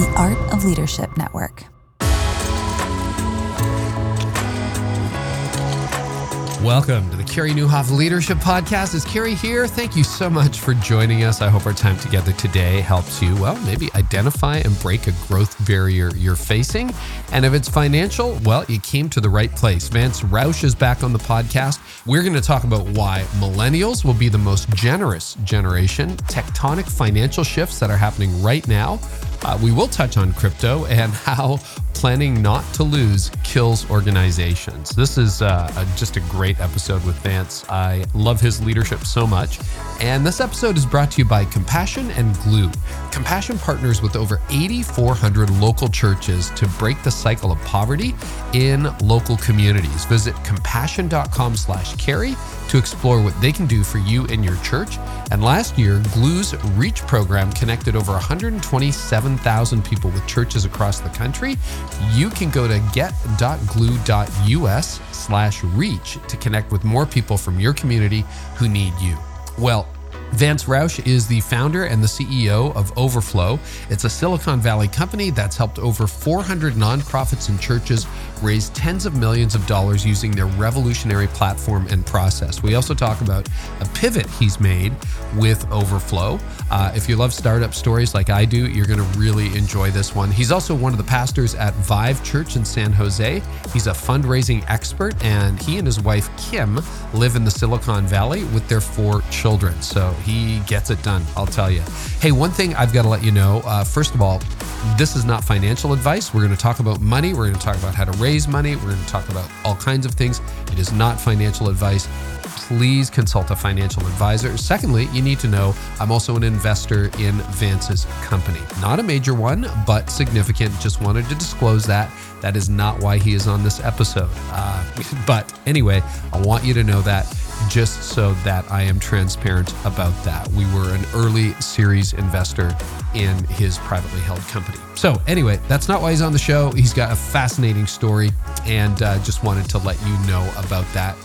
the Art of Leadership Network. Welcome to the Carey Nieuwhof Leadership Podcast. It's Carey here. Thank you so much for joining us. I hope our time together today helps you, well, maybe identify and break a growth barrier you're facing. And if it's financial, well, you came to the right place. Vance Roush is back on the podcast. We're going to talk about why millennials will be the most generous generation, tectonic financial shifts that are happening right now. Uh, we will touch on crypto and how planning not to lose kills organizations. This is uh, a, just a great episode with Vance. I love his leadership so much. And this episode is brought to you by Compassion and Glue. Compassion partners with over 8,400 local churches to break the cycle of poverty in local communities. Visit compassion.com slash carey to explore what they can do for you and your church. And last year, Glue's Reach program connected over 127,000 people with churches across the country. You can go to get.glue.us slash reach to connect with more people from your community who need you. Well, Vance Roush is the founder and the CEO of Overflow. It's a Silicon Valley company that's helped over 400 nonprofits and churches raise tens of millions of dollars using their revolutionary platform and process. We also talk about a pivot he's made with Overflow. Uh, if you love startup stories like I do, you're going to really enjoy this one. He's also one of the pastors at Vive Church in San Jose. He's a fundraising expert, and he and his wife, Kim, live in the Silicon Valley with their four children. So he gets it done, I'll tell you. Hey, one thing I've got to let you know uh, first of all, this is not financial advice. We're going to talk about money. We're going to talk about how to raise money. We're going to talk about all kinds of things. It is not financial advice. Please consult a financial advisor. Secondly, you need to know I'm also an investor in Vance's company. Not a major one, but significant. Just wanted to disclose that. That is not why he is on this episode. Uh, but anyway, I want you to know that just so that I am transparent about that. We were an early series investor in his privately held company. So, anyway, that's not why he's on the show. He's got a fascinating story and uh, just wanted to let you know about that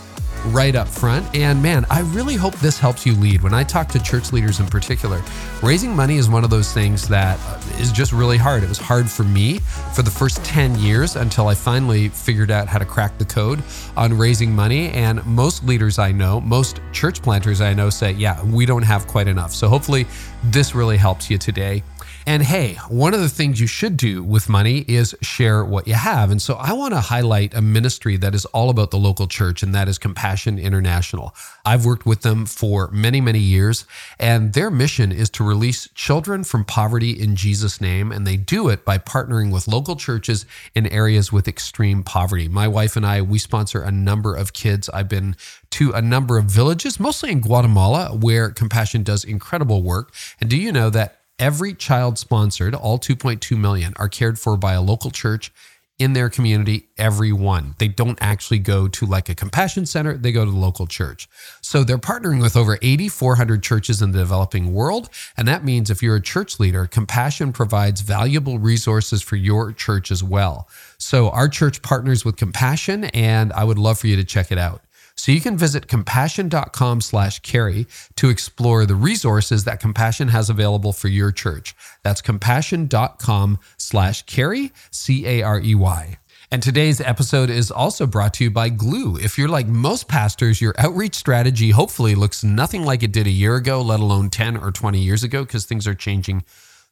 right up front. And man, I really hope this helps you lead. When I talk to church leaders in particular, raising money is one of those things that is just really hard. It was hard for me for the first 10 years until I finally figured out how to crack the code on raising money. And most leaders I know, most church planters I know say, yeah, we don't have quite enough. So hopefully this really helps you today. And hey, one of the things you should do with money is share what you have. And so I want to highlight a ministry that is all about the local church, and that is Compassion International. I've worked with them for many, many years, and their mission is to release children from poverty in Jesus' name. And they do it by partnering with local churches in areas with extreme poverty. My wife and I, we sponsor a number of kids. I've been to a number of villages, mostly in Guatemala, where Compassion does incredible work. And do you know that Every child sponsored, all 2.2 million, are cared for by a local church in their community, every one. They don't actually go to like a compassion center, they go to the local church. So they're partnering with over 8,400 churches in the developing world. And that means if you're a church leader, Compassion provides valuable resources for your church as well. So our church partners with Compassion, and I would love for you to check it out. So you can visit compassion.com slash carey to explore the resources that Compassion has available for your church. That's compassion.com slash carey, C A R E Y. And today's episode is also brought to you by Glue. If you're like most pastors, your outreach strategy hopefully looks nothing like it did a year ago, let alone 10 or 20 years ago, because things are changing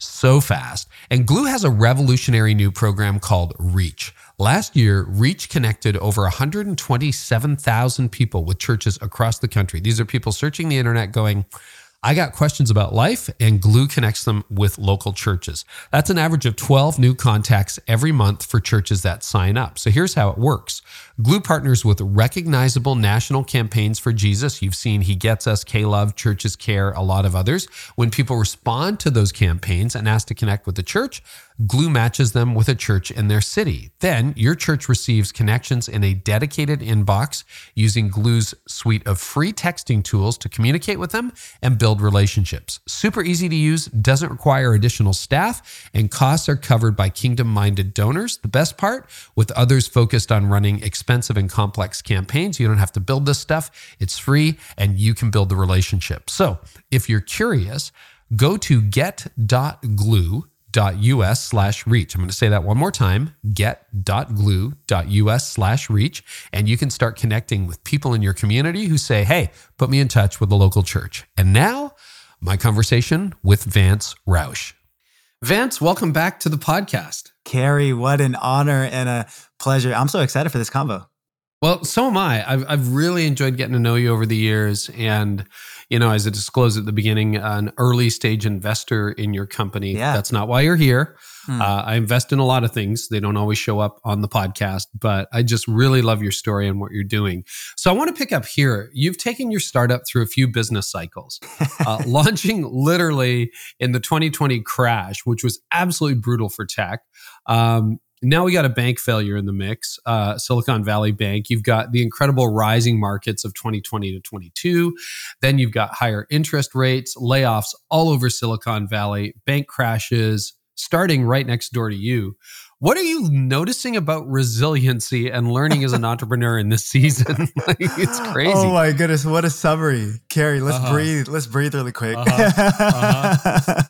so fast. And Glue has a revolutionary new program called Reach. Last year, Reach connected over 127,000 people with churches across the country. These are people searching the internet going, I got questions about life, and Glue connects them with local churches. That's an average of 12 new contacts every month for churches that sign up. So here's how it works Glue partners with recognizable national campaigns for Jesus. You've seen He Gets Us, K Love, Churches Care, a lot of others. When people respond to those campaigns and ask to connect with the church, Glue matches them with a church in their city. Then your church receives connections in a dedicated inbox using Glue's suite of free texting tools to communicate with them and build relationships. Super easy to use, doesn't require additional staff, and costs are covered by kingdom minded donors. The best part, with others focused on running expensive and complex campaigns, you don't have to build this stuff. It's free and you can build the relationship. So if you're curious, go to get.glue get.glue.us slash reach. I'm going to say that one more time get.glue.us slash reach. And you can start connecting with people in your community who say, hey, put me in touch with the local church. And now, my conversation with Vance Roush. Vance, welcome back to the podcast. Carey, what an honor and a pleasure. I'm so excited for this convo. Well, so am I. I've, I've really enjoyed getting to know you over the years. And, you know, as I disclosed at the beginning, an early stage investor in your company. Yeah. That's not why you're here. Hmm. Uh, I invest in a lot of things. They don't always show up on the podcast, but I just really love your story and what you're doing. So I want to pick up here. You've taken your startup through a few business cycles, uh, launching literally in the 2020 crash, which was absolutely brutal for tech. Um, now we got a bank failure in the mix, uh, Silicon Valley Bank. You've got the incredible rising markets of 2020 to 22. Then you've got higher interest rates, layoffs all over Silicon Valley, bank crashes starting right next door to you. What are you noticing about resiliency and learning as an entrepreneur in this season? like, it's crazy. Oh my goodness, what a summary, Carey. Let's uh-huh. breathe. Let's breathe really quick. Uh-huh. Uh-huh.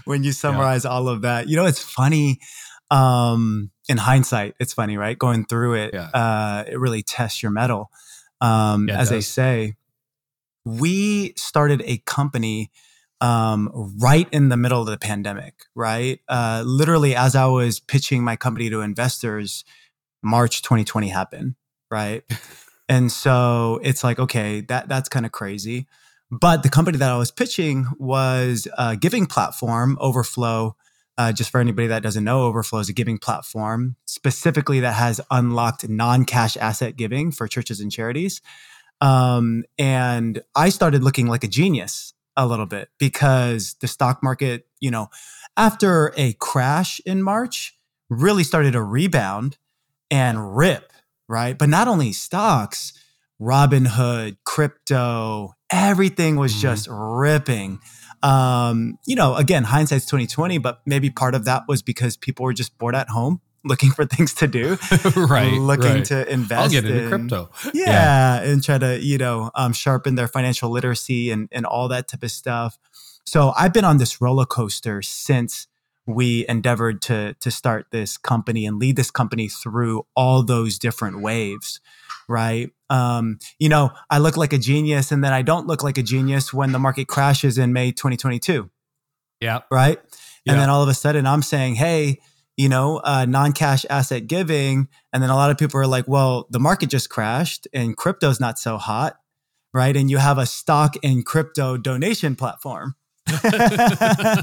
when you summarize yeah. all of that, you know, it's funny. Um, in hindsight, it's funny, right? Going through it, yeah. uh, it really tests your mettle. Um, yeah, as they say, we started a company um, right in the middle of the pandemic, right? Uh, literally, as I was pitching my company to investors, March 2020 happened, right? and so it's like, okay, that that's kind of crazy. But the company that I was pitching was a giving platform, Overflow, uh, just for anybody that doesn't know, Overflow is a giving platform specifically that has unlocked non cash asset giving for churches and charities. Um, and I started looking like a genius a little bit because the stock market, you know, after a crash in March, really started to rebound and rip, right? But not only stocks, Robinhood, crypto, everything was mm-hmm. just ripping um, you know, again, hindsight's 2020, but maybe part of that was because people were just bored at home looking for things to do, right? Looking right. to invest. I'll get into in, crypto. Yeah, yeah, and try to you know um, sharpen their financial literacy and and all that type of stuff. So I've been on this roller coaster since we endeavored to to start this company and lead this company through all those different waves right? Um, you know, I look like a genius and then I don't look like a genius when the market crashes in May 2022. Yeah. Right. And then all of a sudden I'm saying, hey, you know, uh, non cash asset giving. And then a lot of people are like, well, the market just crashed and crypto's not so hot. Right. And you have a stock in crypto donation platform. yeah.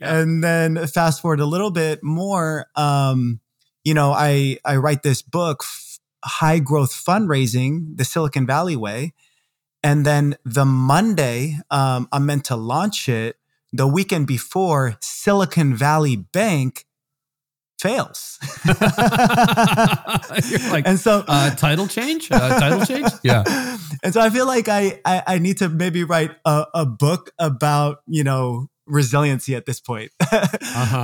And then fast forward a little bit more. Um, you know, I, I write this book high growth fundraising, the Silicon Valley way. And then the Monday, um, I'm meant to launch it. The weekend before, Silicon Valley Bank fails. like, and so, uh, title change, uh, title change, yeah. And so I feel like I I, I need to maybe write a, a, book about you know resiliency at this point, uh-huh.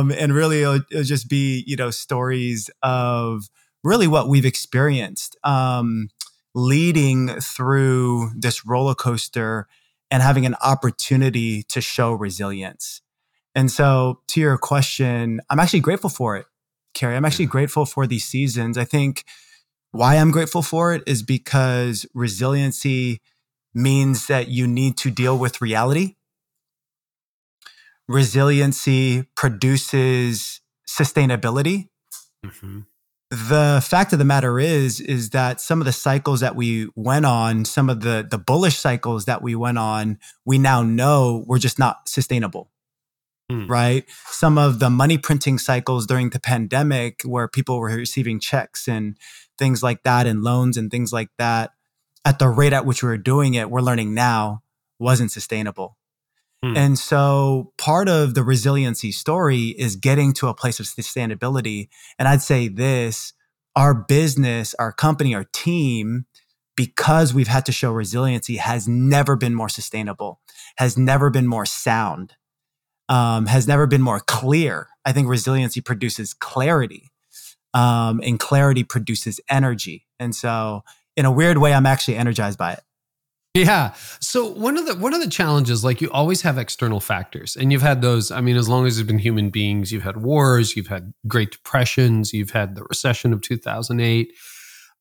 um, and really it'll, it'll just be you know stories of really what we've experienced um, leading through this roller coaster and having an opportunity to show resilience. And so, to your question, I'm actually grateful for it, Carey. I'm actually grateful for these seasons. I think why I'm grateful for it is because resiliency means that you need to deal with reality. Resiliency produces sustainability. Mm-hmm the fact of the matter is is that some of the cycles that we went on some of the the bullish cycles that we went on we now know were just not sustainable mm. right some of the money printing cycles during the pandemic where people were receiving checks and things like that and loans and things like that at the rate at which we were doing it we're learning now wasn't sustainable Hmm. And so part of the resiliency story is getting to a place of sustainability. And I'd say this our business, our company, our team, because we've had to show resiliency, has never been more sustainable, has never been more sound, um, has never been more clear. I think resiliency produces clarity, um, and clarity produces energy. And so, in a weird way, I'm actually energized by it. Yeah. So one of the one of the challenges, like you always have external factors, and you've had those. I mean, as long as you've been human beings, you've had wars, you've had Great Depressions, you've had the recession of two thousand eight,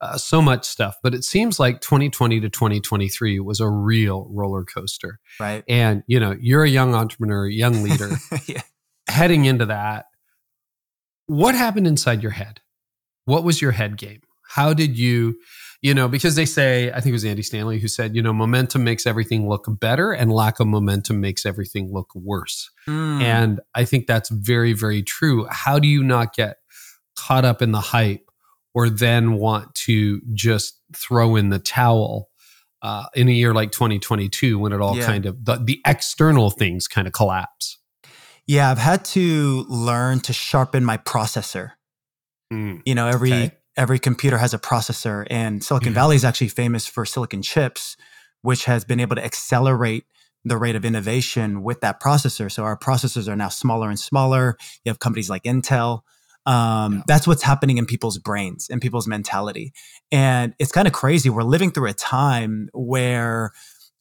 uh, so much stuff. But it seems like twenty twenty to twenty twenty three was a real roller coaster. Right. And you know, you're a young entrepreneur, young leader, yeah. heading into that. What happened inside your head? What was your head game? How did you? You know, because they say, I think it was Andy Stanley who said, you know, momentum makes everything look better and lack of momentum makes everything look worse. Mm. And I think that's very, very true. How do you not get caught up in the hype or then want to just throw in the towel uh, in a year like 2022 when it all yeah. kind of, the, the external things kind of collapse? Yeah, I've had to learn to sharpen my processor. Mm. You know, every okay every computer has a processor, and Silicon mm-hmm. Valley is actually famous for silicon chips, which has been able to accelerate the rate of innovation with that processor. So our processors are now smaller and smaller. You have companies like Intel. Um, yeah. That's what's happening in people's brains and people's mentality. And it's kind of crazy. We're living through a time where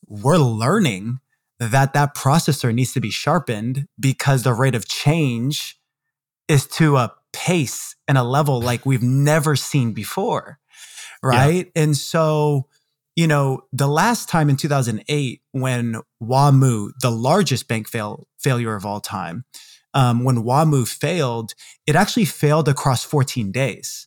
we're learning that that processor needs to be sharpened because the rate of change is to a pace and a level like we've never seen before. Right. Yeah. And so, you know, the last time in 2008, when WAMU, the largest bank fail, failure of all time, um, when WAMU failed, it actually failed across 14 days.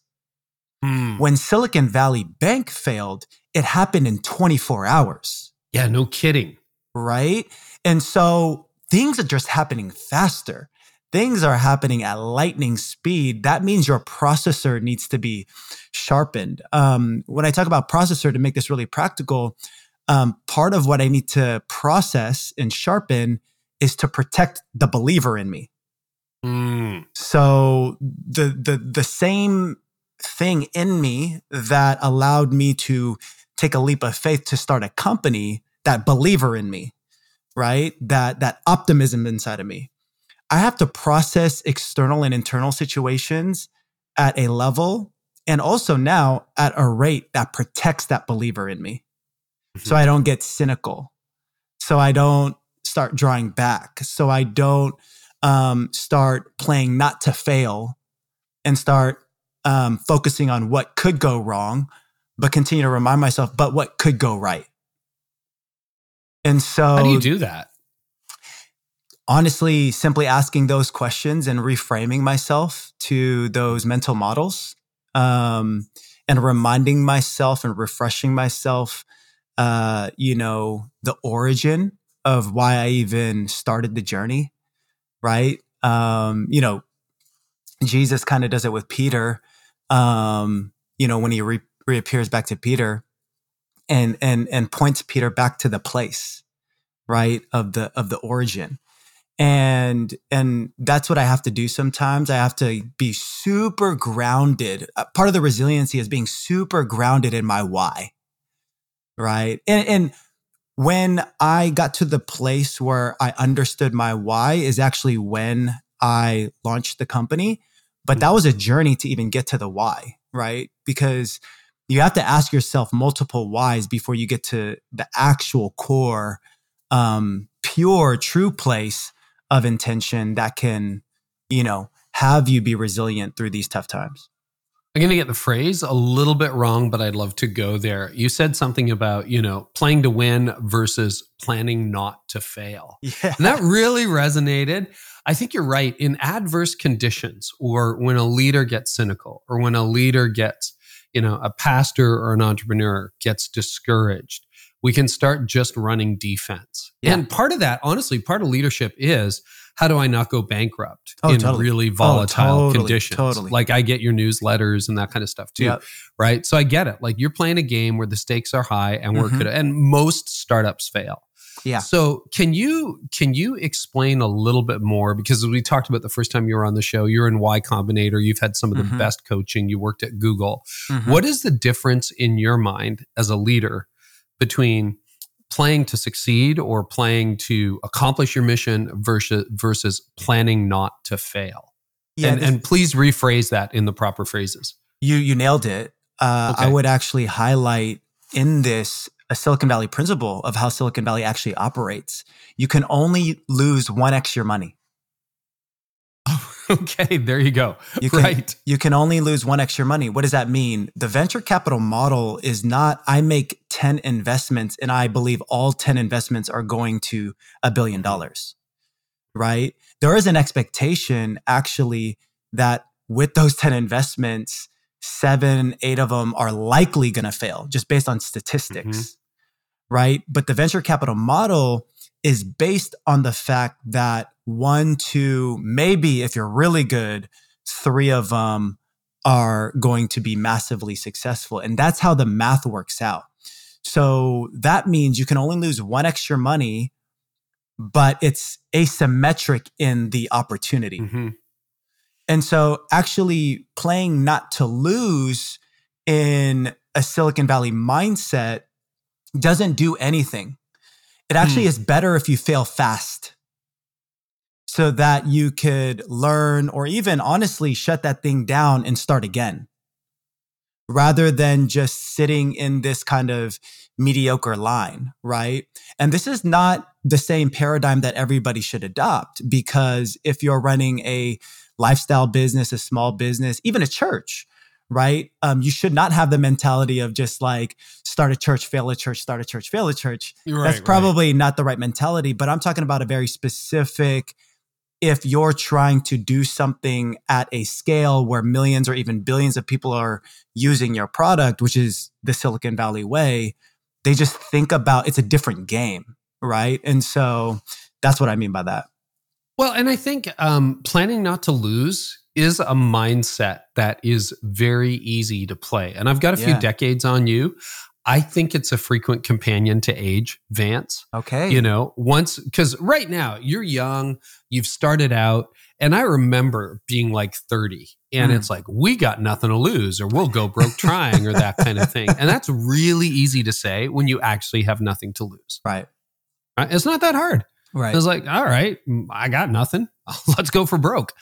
Mm. When Silicon Valley Bank failed, it happened in 24 hours. Yeah, no kidding. Right. And so things are just happening faster things are happening at lightning speed, that means your processor needs to be sharpened. Um, when I talk about processor, to make this really practical, um, part of what I need to process and sharpen is to protect the believer in me. Mm. So the the the same thing in me that allowed me to take a leap of faith to start a company, that believer in me, right? That that optimism inside of me I have to process external and internal situations at a level and also now at a rate that protects that believer in me. Mm-hmm. So I don't get cynical. So I don't start drawing back. So I don't um, start playing not to fail and start um, focusing on what could go wrong, but continue to remind myself, but what could go right. And so, how do you do that? Honestly, simply asking those questions and reframing myself to those mental models um, and reminding myself and refreshing myself, uh, you know, the origin of why I even started the journey, right? Um, you know, Jesus kind of does it with Peter, um, you know, when he re- reappears back to Peter and and and points Peter back to the place, right, of the of the origin and and that's what i have to do sometimes. I have to be super grounded. Uh, part of the resiliency is being super grounded in my why right? And and when i got to the place where i understood my why is actually when i launched the company but that was a journey to even get to the why right? Because you have to ask yourself multiple whys before you get to the actual core um, pure true place of intention that can, you know, have you be resilient through these tough times. I'm going to get the phrase a little bit wrong, but I'd love to go there. You said something about, you know, playing to win versus planning not to fail. Yeah. And that really resonated. I think you're right. In adverse conditions, or when a leader gets cynical, or when a leader gets, you know, a pastor or an entrepreneur gets discouraged, we can start just running defense. Yeah. And part of that, honestly, part of leadership is how do I not go bankrupt oh, in totally. really oh, volatile oh, totally, conditions? Totally. Like I get your newsletters and that kind of stuff too. Yep. Right. So I get it. Like you're playing a game where the stakes are high and we're mm-hmm. and most startups fail. Yeah. So can you can you explain a little bit more because we talked about the first time you were on the show, you're in Y Combinator, you've had some of the mm-hmm. best coaching, you worked at Google. Mm-hmm. What is the difference in your mind as a leader between playing to succeed or playing to accomplish your mission versus versus planning not to fail. Yeah, and, and please rephrase that in the proper phrases. You you nailed it. Uh, okay. I would actually highlight in this a Silicon Valley principle of how Silicon Valley actually operates. You can only lose 1x your money. okay, there you go. You can, right. You can only lose one extra money. What does that mean? The venture capital model is not I make 10 investments and I believe all 10 investments are going to a billion dollars. Right? There is an expectation actually that with those 10 investments, seven, eight of them are likely going to fail just based on statistics. Mm-hmm right? But the venture capital model is based on the fact that one, two, maybe if you're really good, three of them are going to be massively successful. And that's how the math works out. So that means you can only lose one extra money, but it's asymmetric in the opportunity. Mm-hmm. And so actually playing not to lose in a Silicon Valley mindset doesn't do anything. It actually mm. is better if you fail fast so that you could learn or even honestly shut that thing down and start again rather than just sitting in this kind of mediocre line, right? And this is not the same paradigm that everybody should adopt because if you're running a lifestyle business, a small business, even a church, right? Um, you should not have the mentality of just like start a church, fail a church, start a church, fail a church. Right, That's probably right. not the right mentality, but I'm talking about a very specific if you're trying to do something at a scale where millions or even billions of people are using your product, which is the Silicon Valley way, they just think about it's a different game, right? And so that's what I mean by that. Well, and I think um, planning not to lose is a mindset that is very easy to play. And I've got a few decades on you. I think it's a frequent companion to age, Vance. Okay. You know, once, because right now you're young, you've started out. And I remember being like 30, and mm. it's like, we got nothing to lose, or we'll go broke trying, or that kind of thing. And that's really easy to say when you actually have nothing to lose. Right. right? It's not that hard. Right. It's like, all right, I got nothing. Let's go for broke.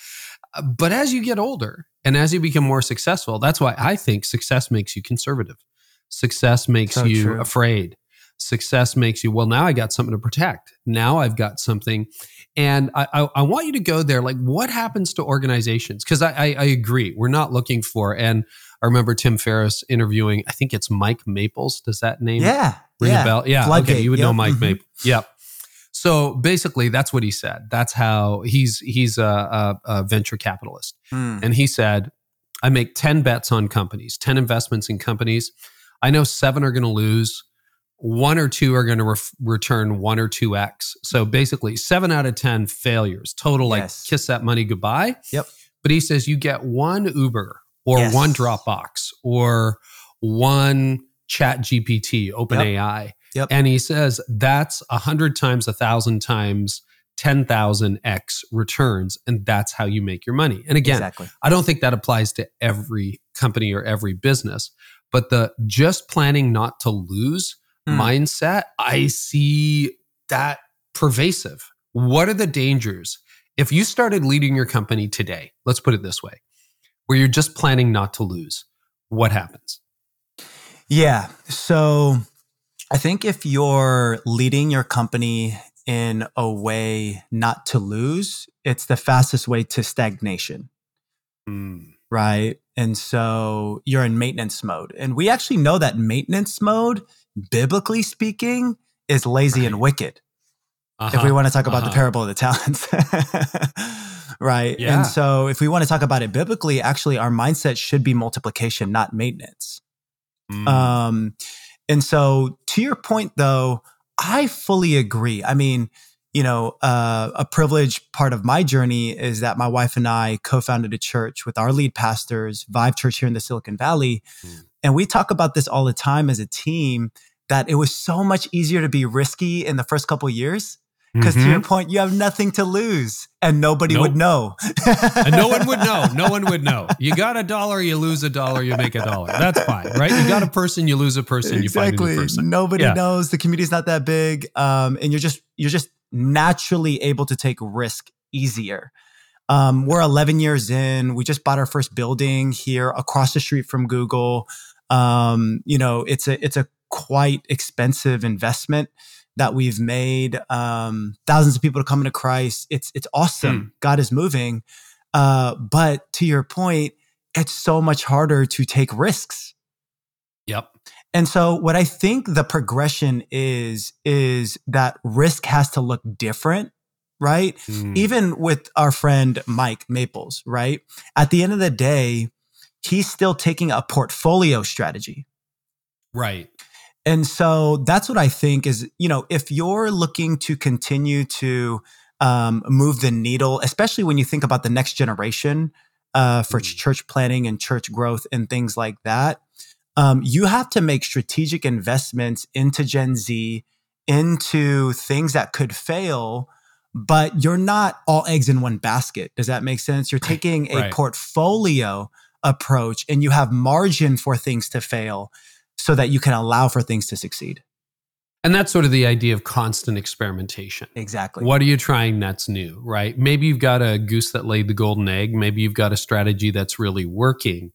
Uh, but as you get older and as you become more successful, that's why I think success makes you conservative. Success makes so you true. afraid. Success makes you, well, now I got something to protect. Now I've got something. And I, I, I want you to go there. Like, what happens to organizations? Because I, I, I agree. We're not looking for, and I remember Tim Ferriss interviewing, I think it's Mike Maples. Does that name yeah, ring yeah. a bell? Yeah. Floodgate, okay. You would yep. know Mike mm-hmm. Maples. Yep. So basically, that's what he said. That's how he's he's a, a, a venture capitalist, mm. and he said, "I make ten bets on companies, ten investments in companies. I know seven are going to lose." One or two are going to re- return one or two X. So basically, seven out of 10 failures total, like yes. kiss that money goodbye. Yep. But he says you get one Uber or yes. one Dropbox or one Chat GPT, OpenAI. Yep Yep. And he says that's a hundred times, a thousand times, 10,000x returns. And that's how you make your money. And again, exactly. I don't think that applies to every company or every business, but the just planning not to lose mm. mindset, I see that pervasive. What are the dangers? If you started leading your company today, let's put it this way, where you're just planning not to lose, what happens? Yeah. So I think if you're leading your company in a way not to lose, it's the fastest way to stagnation. Mm. Right. And so you're in maintenance mode. And we actually know that maintenance mode, biblically speaking, is lazy right. and wicked. Uh-huh. If we want to talk about uh-huh. the parable of the talents. right. Yeah. And so if we want to talk about it biblically, actually our mindset should be multiplication, not maintenance. Mm. Um, and so, to your point, though, I fully agree. I mean, you know, uh, a privileged part of my journey is that my wife and I co founded a church with our lead pastors, Vive Church here in the Silicon Valley. Mm. And we talk about this all the time as a team that it was so much easier to be risky in the first couple years because mm-hmm. to your point, you have nothing to lose and nobody nope. would know. and no one would know. No one would know. You got a dollar, you lose a dollar, you make a dollar. That's fine, right? You got a person, you lose a person, exactly. you find a person. Nobody yeah. knows. The community's not that big. Um, and you're just you're just naturally able to take risk easier. Um, we're 11 years in. We just bought our first building here across the street from Google. Um, you know, it's a it's a quite expensive investment that we've made. Um, thousands of people to come into Christ. It's it's awesome. Hmm. God is moving. Uh, but to your point, it's so much harder to take risks. Yep. And so what I think the progression is, is that risk has to look different, right? Mm. Even with our friend Mike Maples, right? At the end of the day, he's still taking a portfolio strategy. Right. And so that's what I think is, you know, if you're looking to continue to um, move the needle, especially when you think about the next generation uh, for mm. church planning and church growth and things like that, um, you have to make strategic investments into Gen Z, into things that could fail, but you're not all eggs in one basket. Does that make sense? You're taking a right. portfolio approach and you have margin for things to fail so that you can allow for things to succeed. And that's sort of the idea of constant experimentation. Exactly. What are you trying that's new, right? Maybe you've got a goose that laid the golden egg. Maybe you've got a strategy that's really working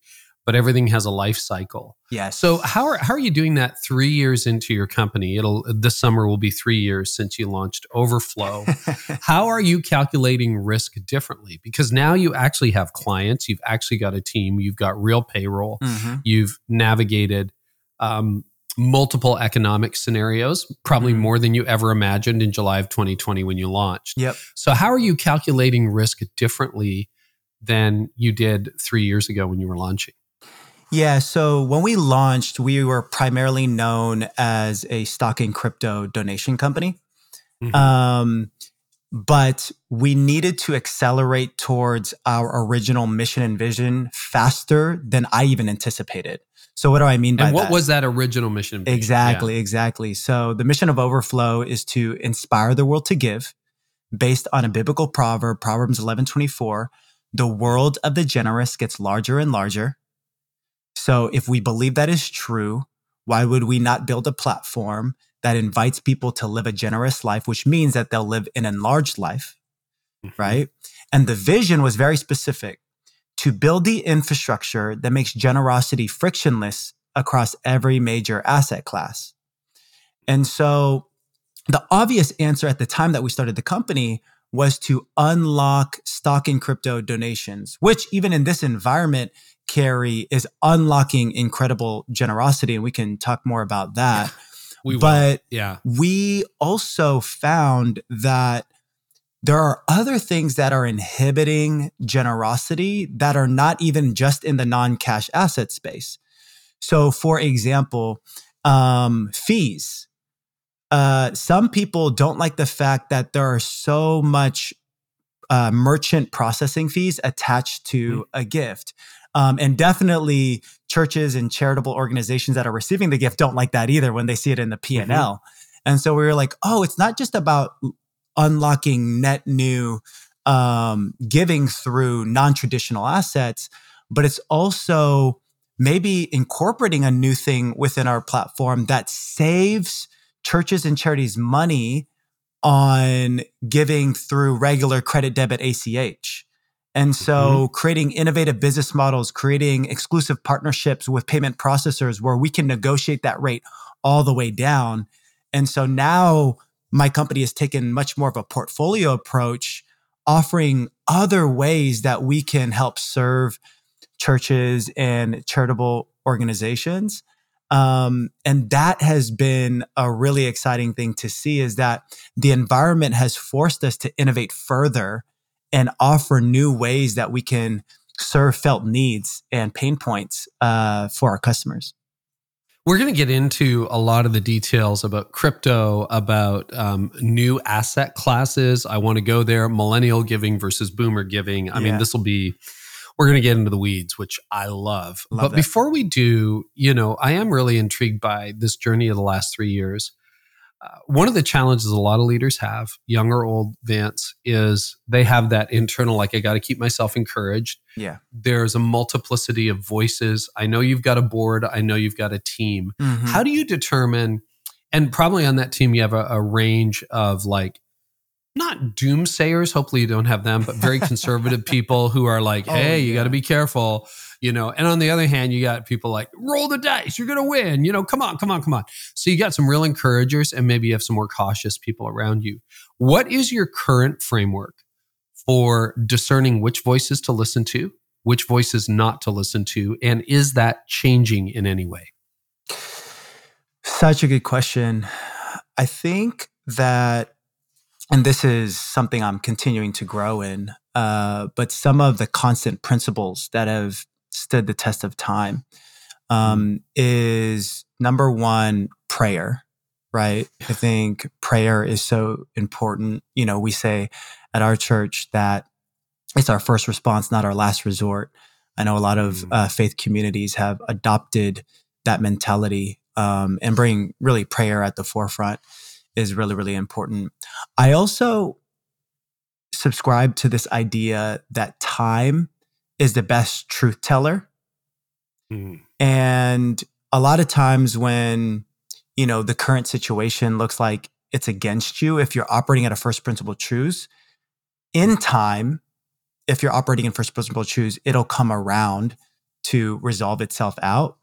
but everything has a life cycle. Yes. So how are how are you doing that three years into your company? It'll this summer will be three years since you launched Overflow. how are you calculating risk differently? Because now you actually have clients, you've actually got a team, you've got real payroll, mm-hmm. you've navigated um, multiple economic scenarios, probably mm-hmm. more than you ever imagined in July of 2020 when you launched. Yep. So how are you calculating risk differently than you did three years ago when you were launching? Yeah. So when we launched, we were primarily known as a stock and crypto donation company. Mm-hmm. Um, but we needed to accelerate towards our original mission and vision faster than I even anticipated. So what do I mean by that? and what that? was that original mission? Exactly, yeah. exactly. So the mission of Overflow is to inspire the world to give based on a biblical proverb, Proverbs 11:24. The world of the generous gets larger and larger, so if we believe that is true, why would we not build a platform that invites people to live a generous life, which means that they'll live an enlarged life, mm-hmm. right? And the vision was very specific to build the infrastructure that makes generosity frictionless across every major asset class. And so the obvious answer at the time that we started the company was to unlock stock and crypto donations, which even in this environment Carey is unlocking incredible generosity, and we can talk more about that. we but will. yeah, we also found that there are other things that are inhibiting generosity that are not even just in the non-cash asset space. So, for example, um, fees. Uh, some people don't like the fact that there are so much uh, merchant processing fees attached to mm-hmm. a gift. Um, and definitely churches and charitable organizations that are receiving the gift don't like that either when they see it in the P&L. Mm-hmm. And so we were like, oh, it's not just about unlocking net new um, giving through non-traditional assets, but it's also maybe incorporating a new thing within our platform that saves churches and charities money on giving through regular credit debit ACH. And so mm-hmm. creating innovative business models, creating exclusive partnerships with payment processors where we can negotiate that rate all the way down. And so now my company has taken much more of a portfolio approach, offering other ways that we can help serve churches and charitable organizations. Um, and that has been a really exciting thing to see is that the environment has forced us to innovate further and offer new ways that we can serve felt needs and pain points uh, for our customers. We're going to get into a lot of the details about crypto, about um, new asset classes. I want to go there millennial giving versus boomer giving. I yeah. mean, this will be, we're going to get into the weeds, which I love. love but that. before we do, you know, I am really intrigued by this journey of the last three years one of the challenges a lot of leaders have, young or old, Vance, is they have that internal, like, I got to keep myself encouraged. Yeah. There's a multiplicity of voices. I know you've got a board, I know you've got a team. Mm-hmm. How do you determine, and probably on that team, you have a, a range of like not doomsayers. Hopefully, you don't have them, but very conservative people who are like, oh, "Hey, oh, yeah. you got to be careful." You know, and on the other hand, you got people like, "Roll the dice, you're gonna win." You know, come on, come on, come on. So you got some real encouragers, and maybe you have some more cautious people around you. What is your current framework for discerning which voices to listen to, which voices not to listen to, and is that changing in any way? Such a good question. I think that and this is something I'm continuing to grow in. Uh, but some of the constant principles that have stood the test of time um, is number one, prayer, right? I think prayer is so important. You know, we say at our church that it's our first response, not our last resort. I know a lot of mm. uh, faith communities have adopted that mentality um, and bring really prayer at the forefront is really, really important. I also subscribe to this idea that time is the best truth teller. Mm. And a lot of times when, you know, the current situation looks like it's against you, if you're operating at a first principle truth, in time, if you're operating in first principle truths, it'll come around to resolve itself out.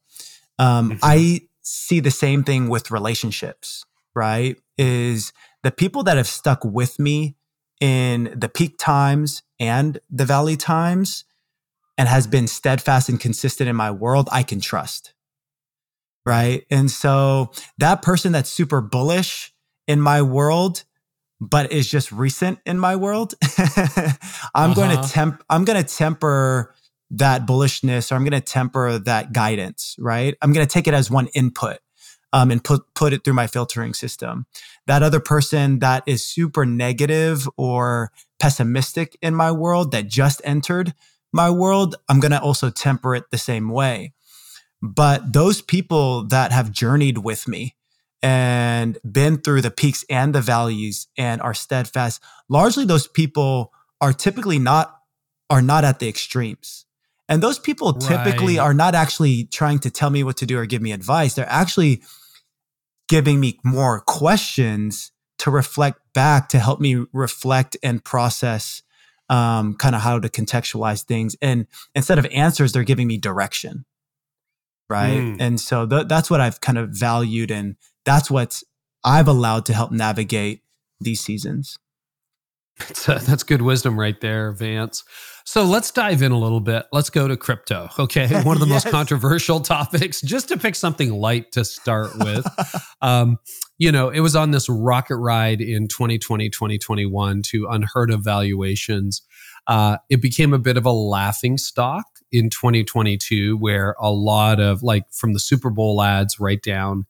Um, mm-hmm. I see the same thing with relationships, right? is the people that have stuck with me in the peak times and the valley times and has been steadfast and consistent in my world, I can trust. Right. And so that person that's super bullish in my world, but is just recent in my world, I'm uh-huh. going to temp, I'm going to temper that bullishness or I'm going to temper that guidance. Right. I'm going to take it as one input um, and put put it through my filtering system. That other person that is super negative or pessimistic in my world that just entered my world, I'm going to also temper it the same way. But those people that have journeyed with me and been through the peaks and the valleys and are steadfast, largely those people are typically not are not at the extremes. And those people typically right. are not actually trying to tell me what to do or give me advice. They're actually giving me more questions to reflect back to help me reflect and process um, kind of how to contextualize things. And instead of answers, they're giving me direction. Right. Mm. And so th- that's what I've kind of valued. And that's what I've allowed to help navigate these seasons. That's, uh, that's good wisdom right there, Vance. So let's dive in a little bit. Let's go to crypto. Okay. One of the yes. most controversial topics, just to pick something light to start with. um, you know, it was on this rocket ride in 2020, 2021 to unheard of valuations. Uh, it became a bit of a laughing stock in 2022, where a lot of like from the Super Bowl ads right down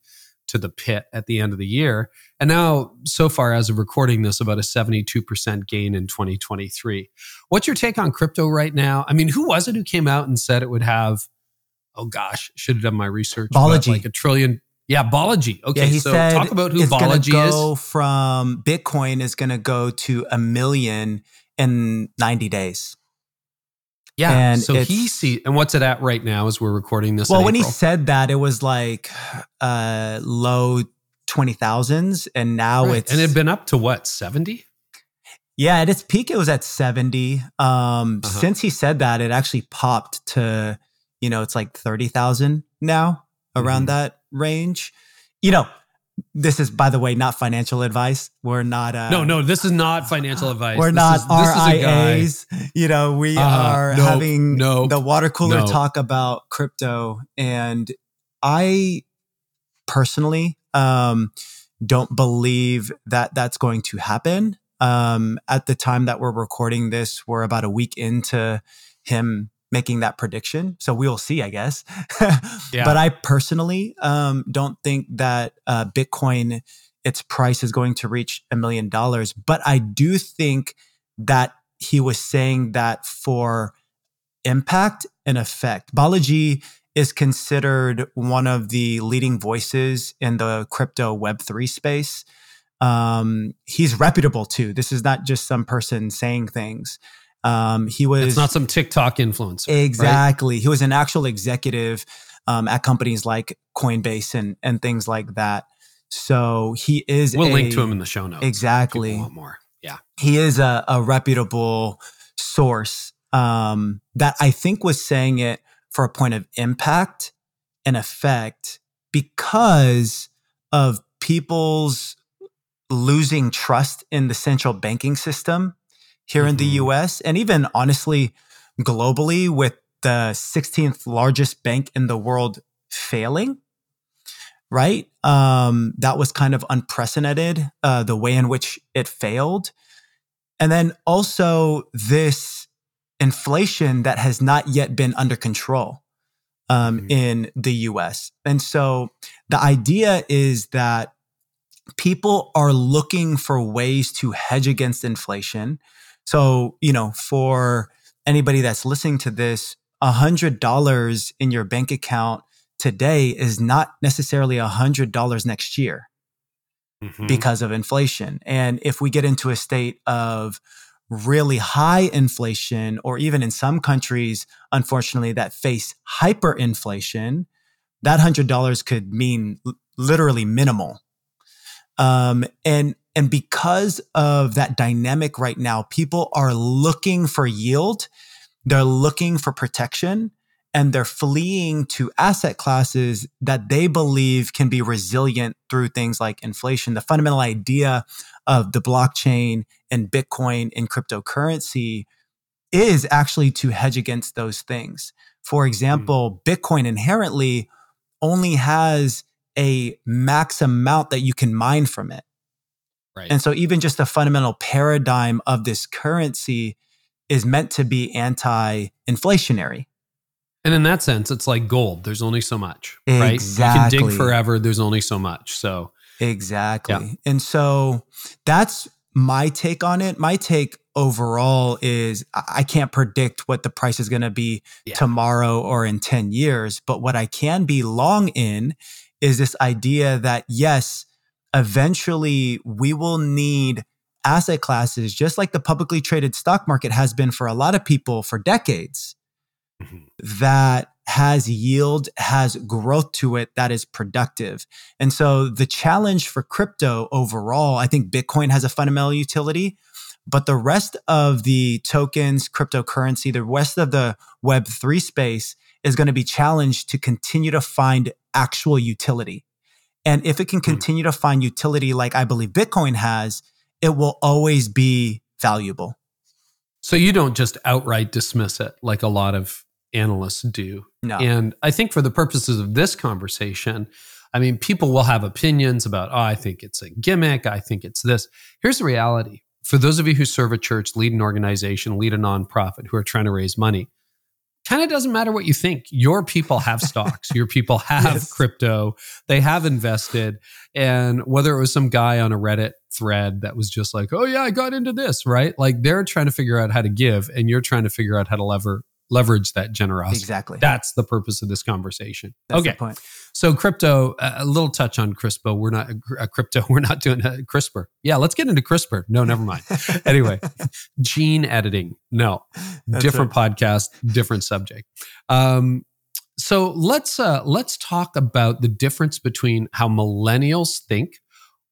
to the pit at the end of the year. And now, so far as of recording this, about a 72% gain in 2023. What's your take on crypto right now? I mean, who was it who came out and said it would have, oh gosh, should have done my research. Balaji. Like a trillion. Yeah, Balaji. Okay, yeah, so talk about who Balaji go is. From Bitcoin is going to go to a million in 90 days. Yeah. And so he see and what's it at right now as we're recording this? Well, when April? he said that, it was like uh low twenty thousands, and now right. it's and it had been up to what seventy. Yeah, at its peak, it was at seventy. Um, uh-huh. Since he said that, it actually popped to you know it's like thirty thousand now around mm-hmm. that range. You know, this is by the way not financial advice. We're not uh, no no this is not financial advice. we're this not is, RIAs you know we uh, are nope, having nope, the water cooler nope. talk about crypto. And i personally um, don't believe that that's going to happen. Um, at the time that we're recording this we're about a week into him making that prediction. So we will see, I guess. yeah. But I personally um, don't think that uh, Bitcoin, its price is going to reach a million dollars. But I do think that he was saying that for impact and effect. Balaji is considered one of the leading voices in the crypto Web3 space. Um, he's reputable too. This is not just some person saying things. Um, he was it's not some TikTok influencer. Exactly. Right? He was an actual executive um, at companies like Coinbase and and things like that. So he is. We'll a, link to him in the show notes. Exactly. want more. Yeah. He is a, a reputable source um, that I think was saying it for a point of impact and effect because of people's losing trust in the central banking system here mm-hmm. in the mm-hmm. US and even honestly globally with the 16th largest bank in the world failing right um, that was kind of unprecedented uh, the way in which it failed and then also this inflation that has not yet been under control um, mm-hmm. in the US. And so the idea is that people are looking for ways to hedge against inflation. So, you know, for anybody that's listening to this, $100 in your bank account today is not necessarily $100 next year mm-hmm. because of inflation. And if we get into a state of really high inflation, or even in some countries, unfortunately, that face hyperinflation, that $100 could mean literally minimal. Um, and and because of that dynamic right now, people are looking for yield, they're looking for protection, and they're fleeing to asset classes that they believe can be resilient through things like inflation. The fundamental idea of the blockchain and Bitcoin and cryptocurrency is actually to hedge against those things. For example, mm. Bitcoin inherently only has a max amount that you can mine from it. Right. And so even just the fundamental paradigm of this currency is meant to be anti-inflationary. And in that sense, it's like gold. There's only so much, right? Exactly. You can dig forever. There's only so much. So exactly. Yeah. And so that's my take on it. My take overall is I can't predict what the price is going to be yeah. tomorrow or in 10 years. But what I can be long in is this idea that yes, eventually we will need asset classes, just like the publicly traded stock market has been for a lot of people for decades mm-hmm. that has yield, has growth to it that is productive. And so the challenge for crypto overall, I think Bitcoin has a fundamental utility, but the rest of the tokens, cryptocurrency, the rest of the Web3 space is going to be challenged to continue to find actual utility. And if it can hmm. continue to find utility like I believe Bitcoin has, it will always be valuable. So you don't just outright dismiss it like a lot of analysts do. No. And I think for the purposes of this conversation, I mean, people will have opinions about, oh, I think it's a gimmick. I think it's this. Here's the reality for those of you who serve a church, lead an organization, lead a nonprofit who are trying to raise money, kind of doesn't matter what you think. Your people have stocks, your people have yes. crypto, they have invested. And whether it was some guy on a Reddit thread that was just like, oh, yeah, I got into this, right? Like they're trying to figure out how to give, and you're trying to figure out how to lever leverage that generosity. Exactly. That's the purpose of this conversation. That's okay. So crypto, a little touch on CRISPR. We're not a crypto. We're not doing a CRISPR. Yeah, let's get into CRISPR. No, never mind. anyway, gene editing. No, That's different right. podcast, different subject. Um, so let's uh, let's talk about the difference between how millennials think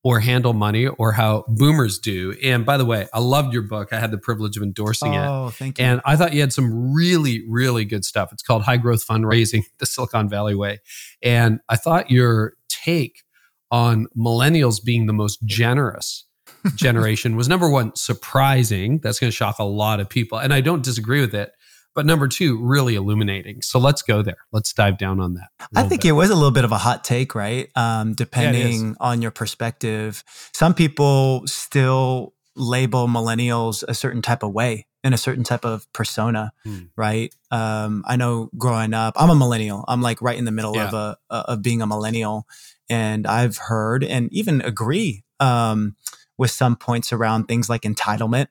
or handle money or how boomers do. And by the way, I loved your book. I had the privilege of endorsing oh, it. Oh, thank you. And I thought you had some really, really good stuff. It's called High Growth Fundraising, the Silicon Valley Way. And I thought your take on millennials being the most generous generation was number one, surprising. That's going to shock a lot of people. And I don't disagree with it but number two, really illuminating. So let's go there. Let's dive down on that. I think bit. it was a little bit of a hot take, right? Um, depending yeah, on your perspective. Some people still label millennials a certain type of way in a certain type of persona, hmm. right? Um, I know growing up, I'm a millennial. I'm like right in the middle yeah. of a of being a millennial, and I've heard and even agree um, with some points around things like entitlement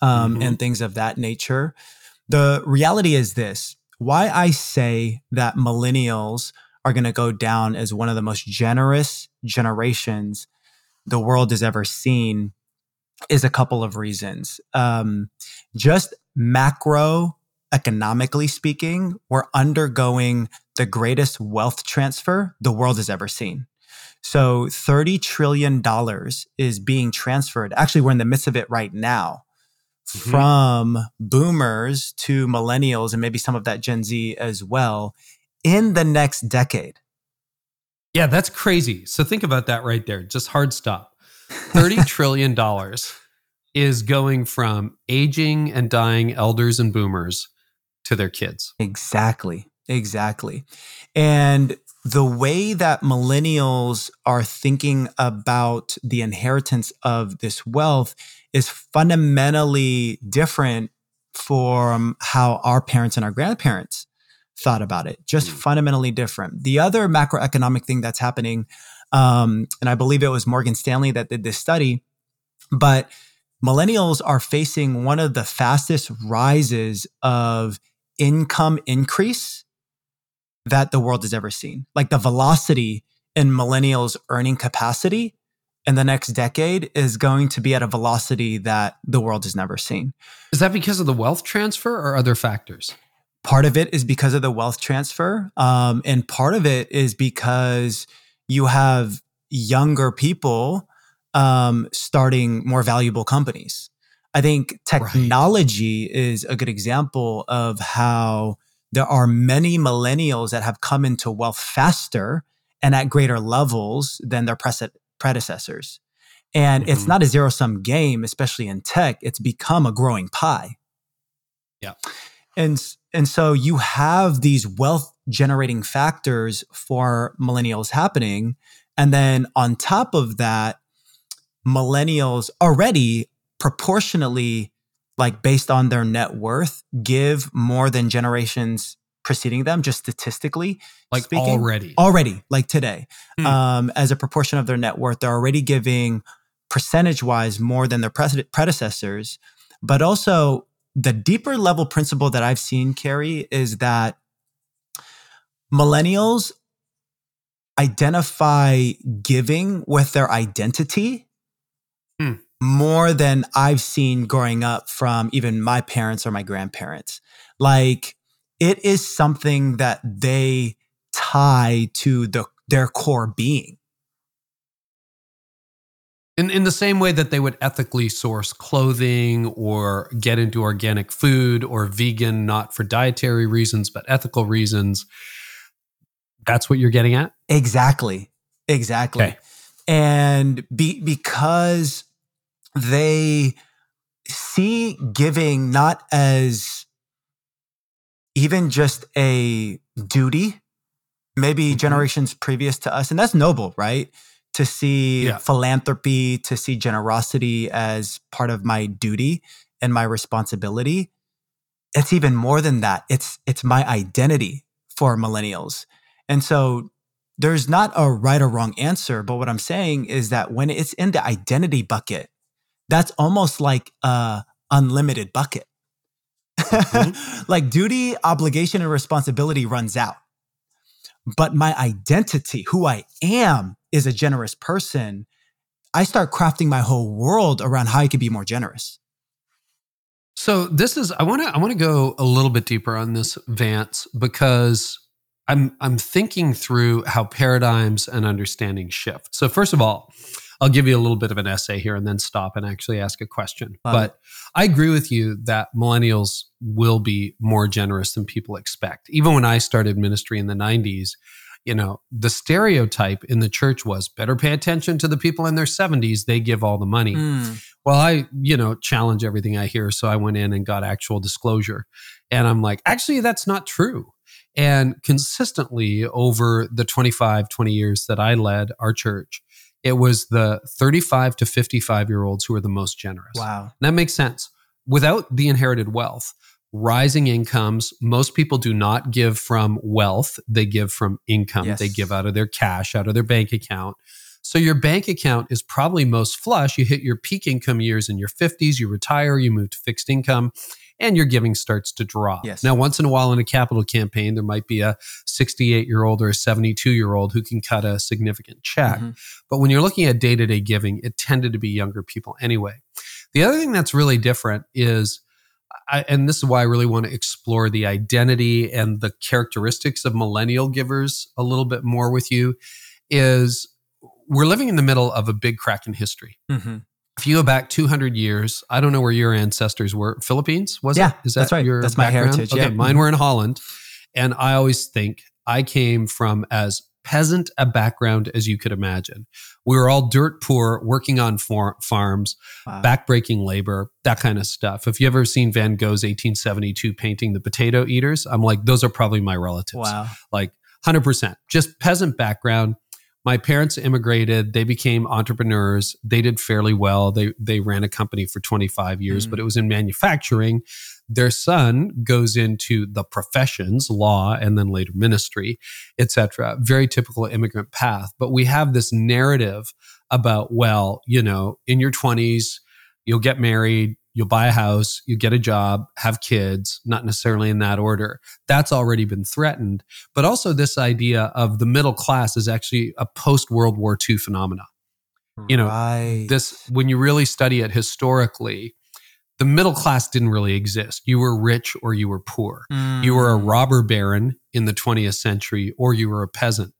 um, mm-hmm. and things of that nature. The reality is this why I say that millennials are going to go down as one of the most generous generations the world has ever seen is a couple of reasons. Um, just macro economically speaking, we're undergoing the greatest wealth transfer the world has ever seen. So $30 trillion is being transferred. Actually, we're in the midst of it right now mm-hmm. from boomers to millennials and maybe some of that Gen Z as well in the next decade. Yeah, that's crazy. So think about that right there. Just hard stop. $30 trillion is going from aging and dying elders and boomers to their kids. Exactly. Exactly. And the way that millennials are thinking about the inheritance of this wealth is fundamentally different from how our parents and our grandparents thought about it, just mm. fundamentally different. The other macroeconomic thing that's happening, um, and I believe it was Morgan Stanley that did this study, but millennials are facing one of the fastest rises of income increase that the world has ever seen. Like the velocity in millennials' earning capacity in the next decade is going to be at a velocity that the world has never seen. Is that because of the wealth transfer or other factors? Part of it is because of the wealth transfer. Um, and part of it is because you have younger people um, starting more valuable companies. I think technology right. is a good example of how there are many millennials that have come into wealth faster and at greater levels than their predecessors. And mm-hmm. it's not a zero sum game, especially in tech. It's become a growing pie. Yeah. And, and so you have these wealth generating factors for millennials happening. And then on top of that, millennials already proportionately like based on their net worth, give more than generations preceding them, just statistically. Like speaking. already. Already, like today. Hmm. Um, as a proportion of their net worth, they're already giving percentage wise more than their predecessors. But also, the deeper level principle that I've seen, Carey, is that millennials identify giving with their identity more than I've seen growing up from even my parents or my grandparents. Like it is something that they tie to the their core being. In, in the same way that they would ethically source clothing or get into organic food or vegan, not for dietary reasons, but ethical reasons. That's what you're getting at? Exactly. Exactly. Okay. And be, because they see giving not as even just a duty, maybe mm-hmm. generations previous to us. And that's noble, right? To see yeah. philanthropy, to see generosity as part of my duty and my responsibility. It's even more than that. It's it's my identity for millennials. And so there's not a right or wrong answer, but what I'm saying is that when it's in the identity bucket, that's almost like a unlimited bucket. Mm-hmm. like duty, obligation, and responsibility runs out. But my identity, who I am, is a generous person. I start crafting my whole world around how I can be more generous. So this is I want to I want to go a little bit deeper on this Vance because I'm I'm thinking through how paradigms and understanding shift. So first of all, I'll give you a little bit of an essay here and then stop and actually ask a question. Wow. But I agree with you that millennials will be more generous than people expect. Even when I started ministry in the 90s, you know, the stereotype in the church was better pay attention to the people in their 70s, they give all the money. Mm. Well, I, you know, challenge everything I hear. So I went in and got actual disclosure. And I'm like, actually, that's not true. And consistently over the 25, 20 years that I led our church, it was the 35 to 55 year olds who were the most generous. Wow. And that makes sense. Without the inherited wealth, rising incomes, most people do not give from wealth, they give from income. Yes. They give out of their cash, out of their bank account. So your bank account is probably most flush. You hit your peak income years in your 50s, you retire, you move to fixed income and your giving starts to drop. Yes. Now, once in a while in a capital campaign, there might be a 68 year old or a 72 year old who can cut a significant check. Mm-hmm. But when you're looking at day to day giving, it tended to be younger people anyway. The other thing that's really different is, I, and this is why I really want to explore the identity and the characteristics of millennial givers a little bit more with you, is we're living in the middle of a big crack in history. Mm-hmm. If you go back 200 years, I don't know where your ancestors were. Philippines, was yeah, it? Is that that's right. your That's my background? heritage. Okay, yeah. mine mm-hmm. were in Holland. And I always think I came from as peasant a background as you could imagine. We were all dirt poor, working on far- farms, wow. backbreaking labor, that kind of stuff. If you ever seen Van Gogh's 1872 painting, The Potato Eaters, I'm like, those are probably my relatives. Wow. Like 100%. Just peasant background. My parents immigrated. They became entrepreneurs. They did fairly well. They they ran a company for 25 years, mm. but it was in manufacturing. Their son goes into the professions, law, and then later ministry, etc. Very typical immigrant path. But we have this narrative about, well, you know, in your 20s, you'll get married, you'll buy a house, you get a job, have kids, not necessarily in that order. That's already been threatened. But also, this idea of the middle class is actually a post World War II phenomenon. You know, right. this, when you really study it historically, the middle class didn't really exist. You were rich or you were poor. Mm. You were a mm. robber baron in the 20th century or you were a peasant.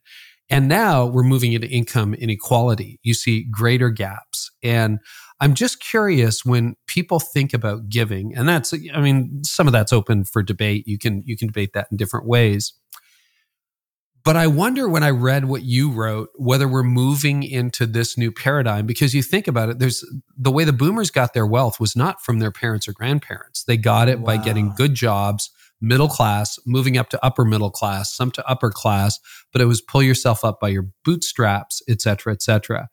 And now we're moving into income inequality. You see greater gaps. And I'm just curious when people think about giving, and that's, I mean, some of that's open for debate. You can, you can debate that in different ways. But I wonder when I read what you wrote, whether we're moving into this new paradigm, because you think about it, there's the way the boomers got their wealth was not from their parents or grandparents. They got it wow. by getting good jobs, middle class, moving up to upper middle class, some to upper class, but it was pull yourself up by your bootstraps, et cetera, et cetera.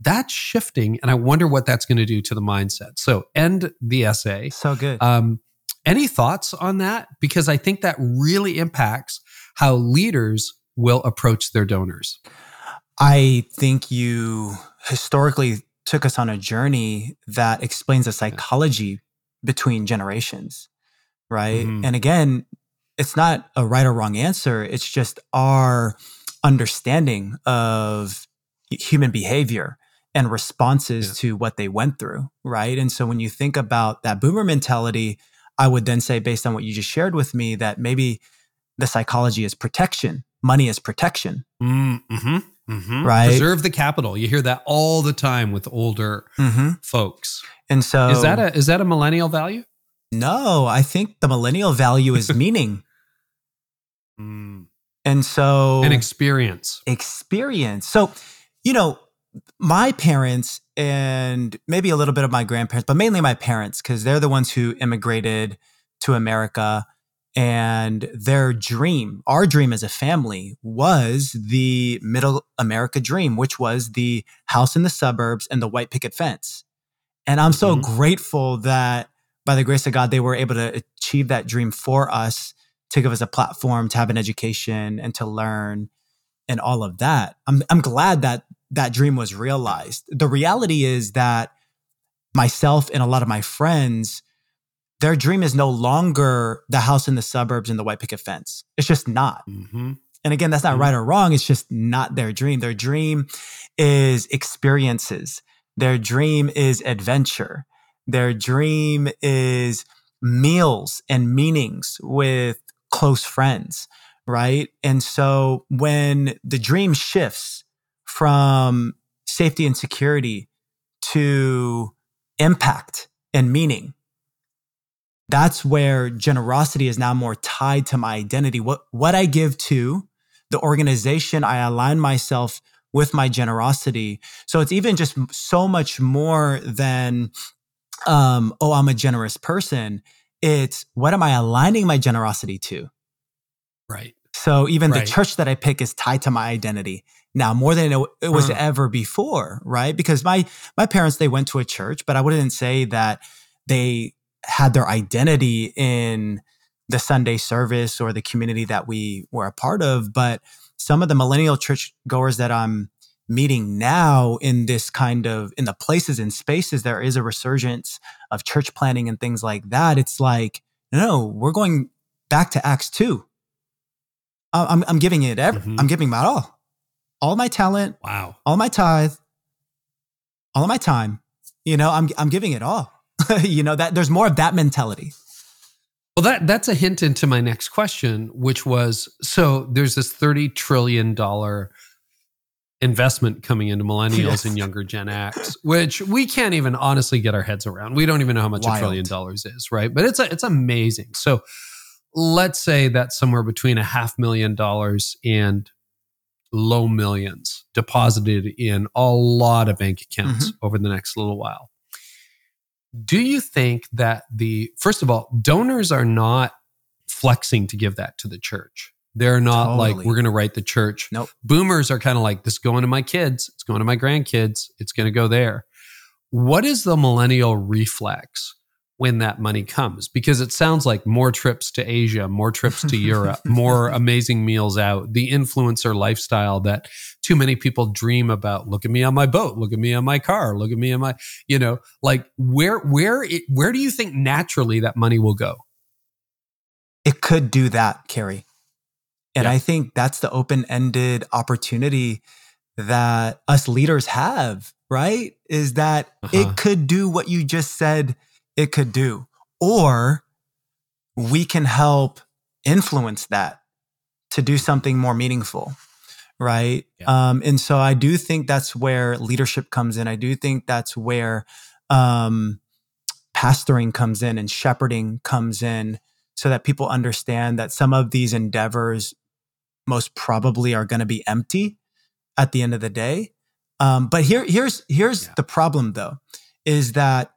That's shifting. And I wonder what that's going to do to the mindset. So end the essay. So good. Um, any thoughts on that? Because I think that really impacts how leaders will approach their donors? I think you historically took us on a journey that explains the psychology between generations, right? Mm-hmm. And again, it's not a right or wrong answer, it's just our understanding of human behavior and responses yeah. to what they went through, right? And so when you think about that boomer mentality, I would then say, based on what you just shared with me, that maybe the psychology is protection money is protection. Mm-hmm, mm-hmm. Right. Preserve the capital. You hear that all the time with older mm-hmm. folks. And so is that a is that a millennial value? No, I think the millennial value is meaning. Mm. And so an experience. Experience. So, you know, my parents and maybe a little bit of my grandparents, but mainly my parents, because they're the ones who immigrated to America and their dream, our dream as a family, was the middle America dream, which was the house in the suburbs and the white picket fence. And I'm so mm-hmm. grateful that by the grace of God, they were able to achieve that dream for us to give us a platform to have an education and to learn and all of that. I'm, I'm glad that that dream was realized. The reality is that myself and a lot of my friends, their dream is no longer the house in the suburbs and the white picket fence. It's just not. Mm-hmm. And again, that's not mm-hmm. right or wrong. It's just not their dream. Their dream is experiences. Their dream is adventure. Their dream is meals and meanings with close friends, right? And so when the dream shifts from safety and security to impact and meaning, that's where generosity is now more tied to my identity. What, what I give to the organization, I align myself with my generosity. So it's even just so much more than, um, oh, I'm a generous person. It's what am I aligning my generosity to? Right. So even right. the church that I pick is tied to my identity now more than it, was ever before, right? Because my my parents they went to a church, but I wouldn't say that they had their identity in the Sunday service or the community that we were a part of. But some of the millennial church goers that I'm meeting now in this kind of in the places and spaces, there is a resurgence of church planning and things like that. It's like, no, we're going back to Acts 2. I'm, I'm giving it, every, mm-hmm. I'm giving my all, all my talent, wow, all my tithe, all of my time. You know, I'm, I'm giving it all. you know that there's more of that mentality. Well, that that's a hint into my next question, which was so there's this thirty trillion dollar investment coming into millennials yes. and younger Gen X, which we can't even honestly get our heads around. We don't even know how much Wild. a trillion dollars is, right? But it's a, it's amazing. So let's say that's somewhere between a half million dollars and low millions deposited in a lot of bank accounts mm-hmm. over the next little while. Do you think that the first of all, donors are not flexing to give that to the church? They're not totally. like, we're going to write the church. Nope. Boomers are kind of like, this going to my kids. It's going to my grandkids. It's going to go there. What is the millennial reflex when that money comes? Because it sounds like more trips to Asia, more trips to Europe, more amazing meals out, the influencer lifestyle that too many people dream about. Look at me on my boat. Look at me on my car. Look at me on my, you know, like where, where, it, where do you think naturally that money will go? It could do that, Carey. And yeah. I think that's the open ended opportunity that us leaders have, right? Is that uh-huh. it could do what you just said it could do, or we can help influence that to do something more meaningful. Right. Yeah. Um, and so I do think that's where leadership comes in. I do think that's where um, pastoring comes in and shepherding comes in so that people understand that some of these endeavors most probably are going to be empty at the end of the day. Um, but here, here's here's yeah. the problem though, is that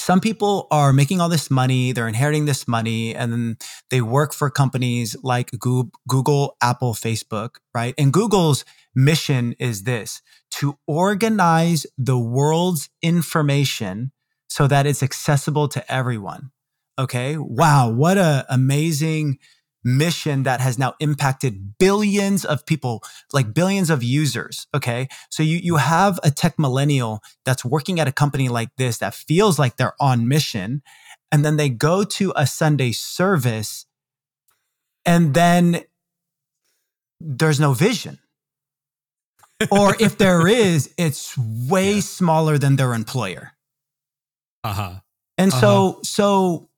some people are making all this money, they're inheriting this money, and then they work for companies like Google, Apple, Facebook, right? And Google's mission is this to organize the world's information so that it's accessible to everyone. Okay. Wow. What a amazing mission that has now impacted billions of people, like billions of users. Okay. So you, you have a tech millennial that's working at a company like this that feels like they're on mission. And then they go to a Sunday service and then there's no vision. or if there is, it's way yeah. smaller than their employer. Uh huh. And uh-huh. so, so,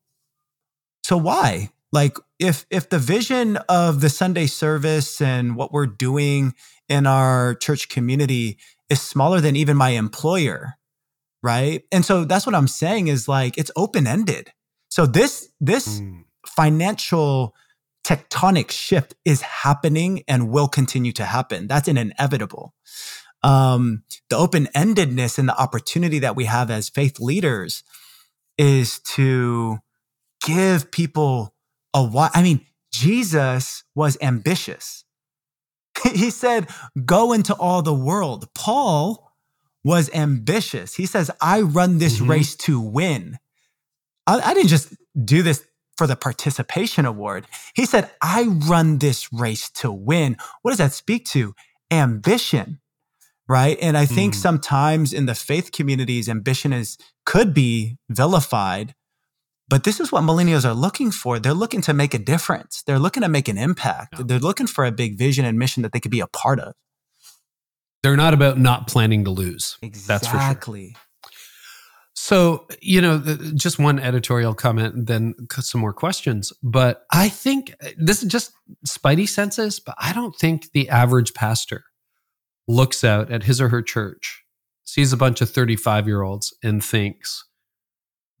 so why? Like, if if the vision of the Sunday service and what we're doing in our church community is smaller than even my employer, right? And so that's what I'm saying is like it's open ended. So this this mm. financial tectonic shift is happening and will continue to happen. That's an inevitable. Um, the open endedness and the opportunity that we have as faith leaders is to give people a why. I mean, Jesus was ambitious. he said, go into all the world. Paul was ambitious. He says, I run this mm-hmm. race to win. I, I didn't just do this for the participation award. He said, I run this race to win. What does that speak to? Ambition, right? And I think mm. sometimes in the faith communities, ambition is could be vilified but this is what millennials are looking for. They're looking to make a difference. They're looking to make an impact. Yeah. They're looking for a big vision and mission that they could be a part of. They're not about not planning to lose. Exactly. That's for sure. So, you know, just one editorial comment, then some more questions. But I think uh, this is just spidey senses, but I don't think the average pastor looks out at his or her church, sees a bunch of 35 year olds, and thinks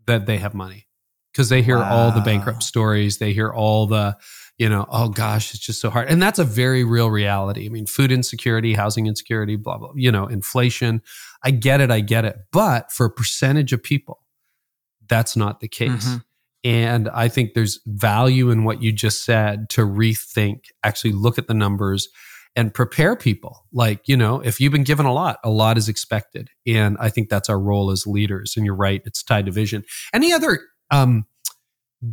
that they have money because they hear wow. all the bankrupt stories. They hear all the, you know, oh gosh, it's just so hard. And that's a very real reality. I mean, food insecurity, housing insecurity, blah, blah, you know, inflation. I get it. I get it. But for a percentage of people, that's not the case. Mm-hmm. And I think there's value in what you just said to rethink, actually look at the numbers and prepare people. Like, you know, if you've been given a lot, a lot is expected. And I think that's our role as leaders. And you're right, it's tied to vision. Any other um,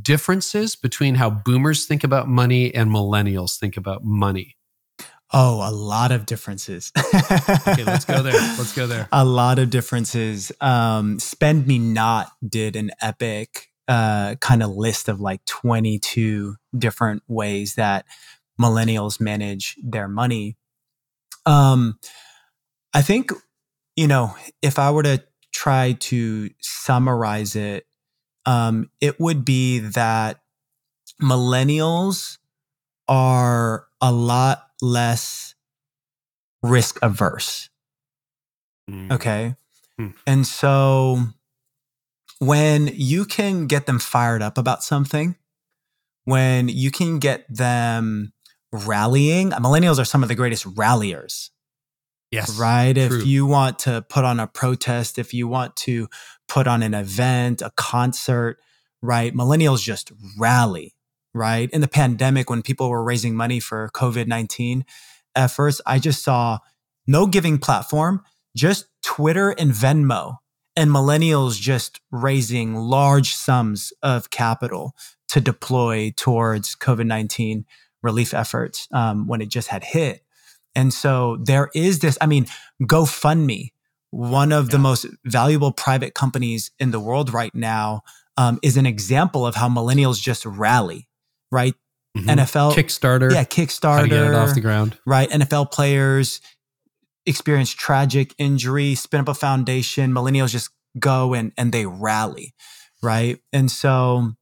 differences between how boomers think about money and millennials think about money? Oh, a lot of differences. okay, let's go there. Let's go there. A lot of differences. Um, Spend Me Not did an epic uh, kind of list of like 22 different ways that millennials manage their money. Um, I think, you know, if I were to try to summarize it, um, it would be that millennials are a lot less risk averse. Mm. Okay. Hmm. And so when you can get them fired up about something, when you can get them rallying, millennials are some of the greatest ralliers, Yes. right? true. If you want to put on a protest, if you want to put on an event, a concert, right? Millennials just rally, right? In the pandemic, when people were raising money for COVID 19 efforts, I just saw no giving platform, just Twitter and Venmo, and millennials just raising large sums of capital to deploy towards COVID 19 relief efforts um, when it just had hit. And so there is this, I mean, GoFundMe, one of the most valuable private companies in the world right now, um, is an example of how millennials just rally, right? Mhm. NFL, Kickstarter. yeah, Kickstarter, get it off the ground. right? NFL players experience tragic injury, spin up a foundation. Millennials just go and and they rally, right? And so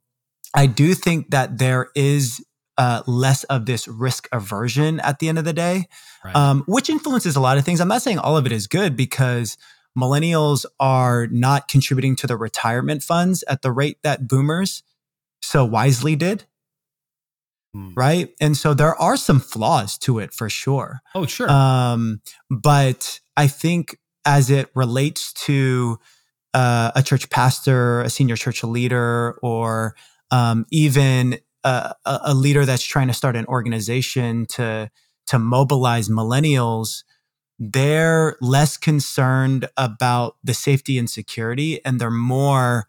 I do think that there is uh, less of this risk aversion at the end of the day, Right. um, which influences a lot of things. I'm not saying all of it is good because millennials are not contributing to the retirement funds at the rate that boomers so wisely did, Hmm. right? And so there are some flaws to it for sure. oh, sure. Um, but I think as it relates to uh, a church pastor, a senior church leader, or um, even a, a leader that's trying to start an organization to to mobilize millennials, they're less concerned about the safety and security, and they're more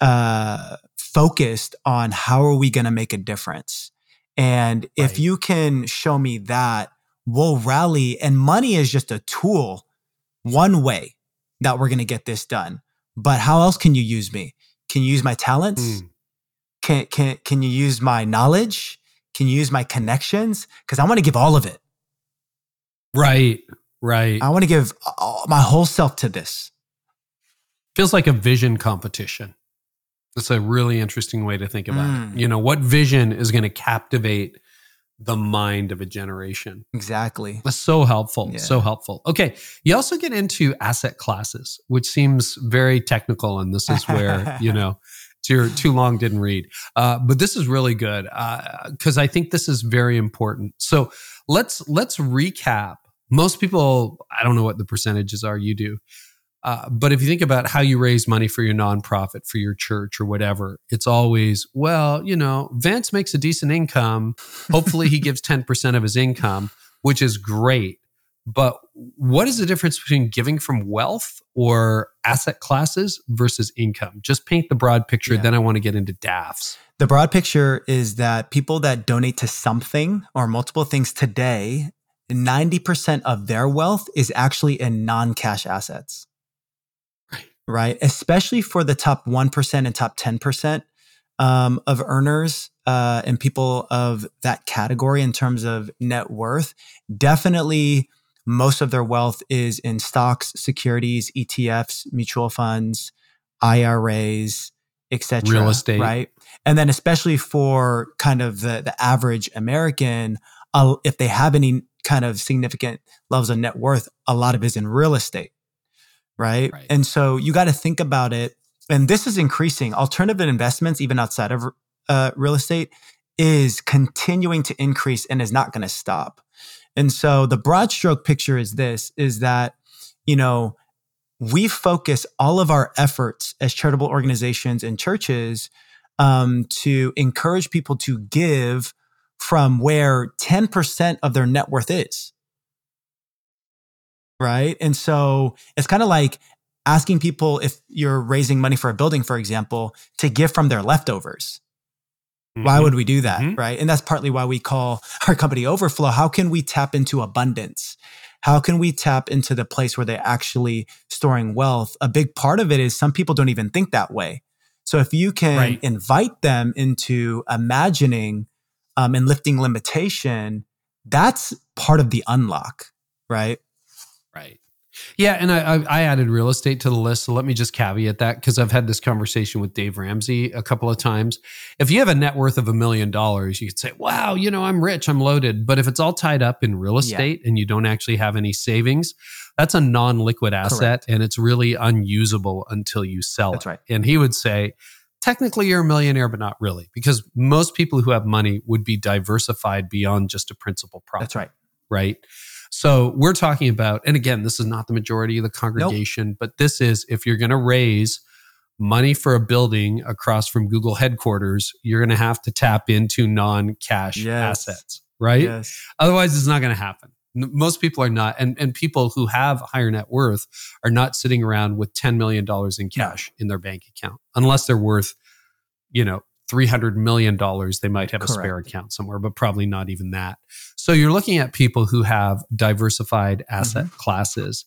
uh, focused on how are we going to make a difference. And if you can show me that, we'll rally. And money is just a tool, one way that we're going to get this done. But how else can you use me? Can you use my talents? Mm. Can can can you use my knowledge? Can you use my connections? Because I want to give all of it. Right. Right. I want to give all, my whole self to this. Feels like a vision competition. That's a really interesting way to think about Mm. it. You know, what vision is going to captivate the mind of a generation? Exactly. That's so helpful. Yeah. So helpful. Okay. You also get into asset classes, which seems very technical. And this is where, you know, your too long didn't read. Uh, but this is really good because I think this is very important. So let's let's recap. Most people, I don't know what the percentages are. You do. Uh, but if you think about how you raise money for your nonprofit, for your church, or whatever, it's always, well, you know, Vance makes a decent income. Hopefully, he gives 10% of his income, which is great. But what is the difference between giving from wealth or asset classes versus income? Just paint the broad picture. Yeah. Then I want to get into DAFs. The broad picture is that people that donate to something or multiple things today, 90% of their wealth is actually in non cash assets. Right. Right. Especially for the top 1% and top 10% um, of earners uh, and people of that category in terms of net worth. Definitely, most of their wealth is in stocks, securities, ETFs, mutual funds, IRAs, etc. Real estate. Right. And then, especially for kind of the, the average American, uh, if they have any kind of significant levels of net worth, a lot of it is in real estate. Right. Right. And so you got to think about it. And this is increasing. Alternative investments, even outside of uh, real estate, is continuing to increase and is not going to stop. And so the broad stroke picture is this is that, you know, we focus all of our efforts as charitable organizations and churches um, to encourage people to give from where 10% of their net worth is. Right. And so it's kind of like asking people if you're raising money for a building, for example, to give from their leftovers. Why Mhm. would we do that? Mhm. Right. And that's partly why we call our company Overflow. How can we tap into abundance? How can we tap into the place where they're actually storing wealth? A big part of it is some people don't even think that way. So if you can Right. invite them into imagining um, and lifting limitation, that's part of the unlock, right? Right. Yeah, and I, I added real estate to the list. So let me just caveat that because I've had this conversation with Dave Ramsey a couple of times. If you have a net worth of a million dollars, you could say, "Wow, you know, I'm rich, I'm loaded." But if it's all tied up in real estate yeah. and you don't actually have any savings, that's a non-liquid asset, Correct. and it's really unusable until you sell that's it. Right. And he would say, technically you're a millionaire, but not really, because most people who have money would be diversified beyond just a principal property. That's right. Right. So we're talking about, and again, this is not the majority of the congregation, nope. but this is if you're going to raise money for a building across from Google headquarters, you're going to have to tap into non cash yes. assets, right? Yes. Otherwise, it's not going to happen. Most people are not, and, and people who have higher net worth are not sitting around with $10 million in cash in their bank account, unless they're worth, you know, $300 million, they might have Correct. a spare account somewhere, but probably not even that. So you're looking at people who have diversified asset mm-hmm. classes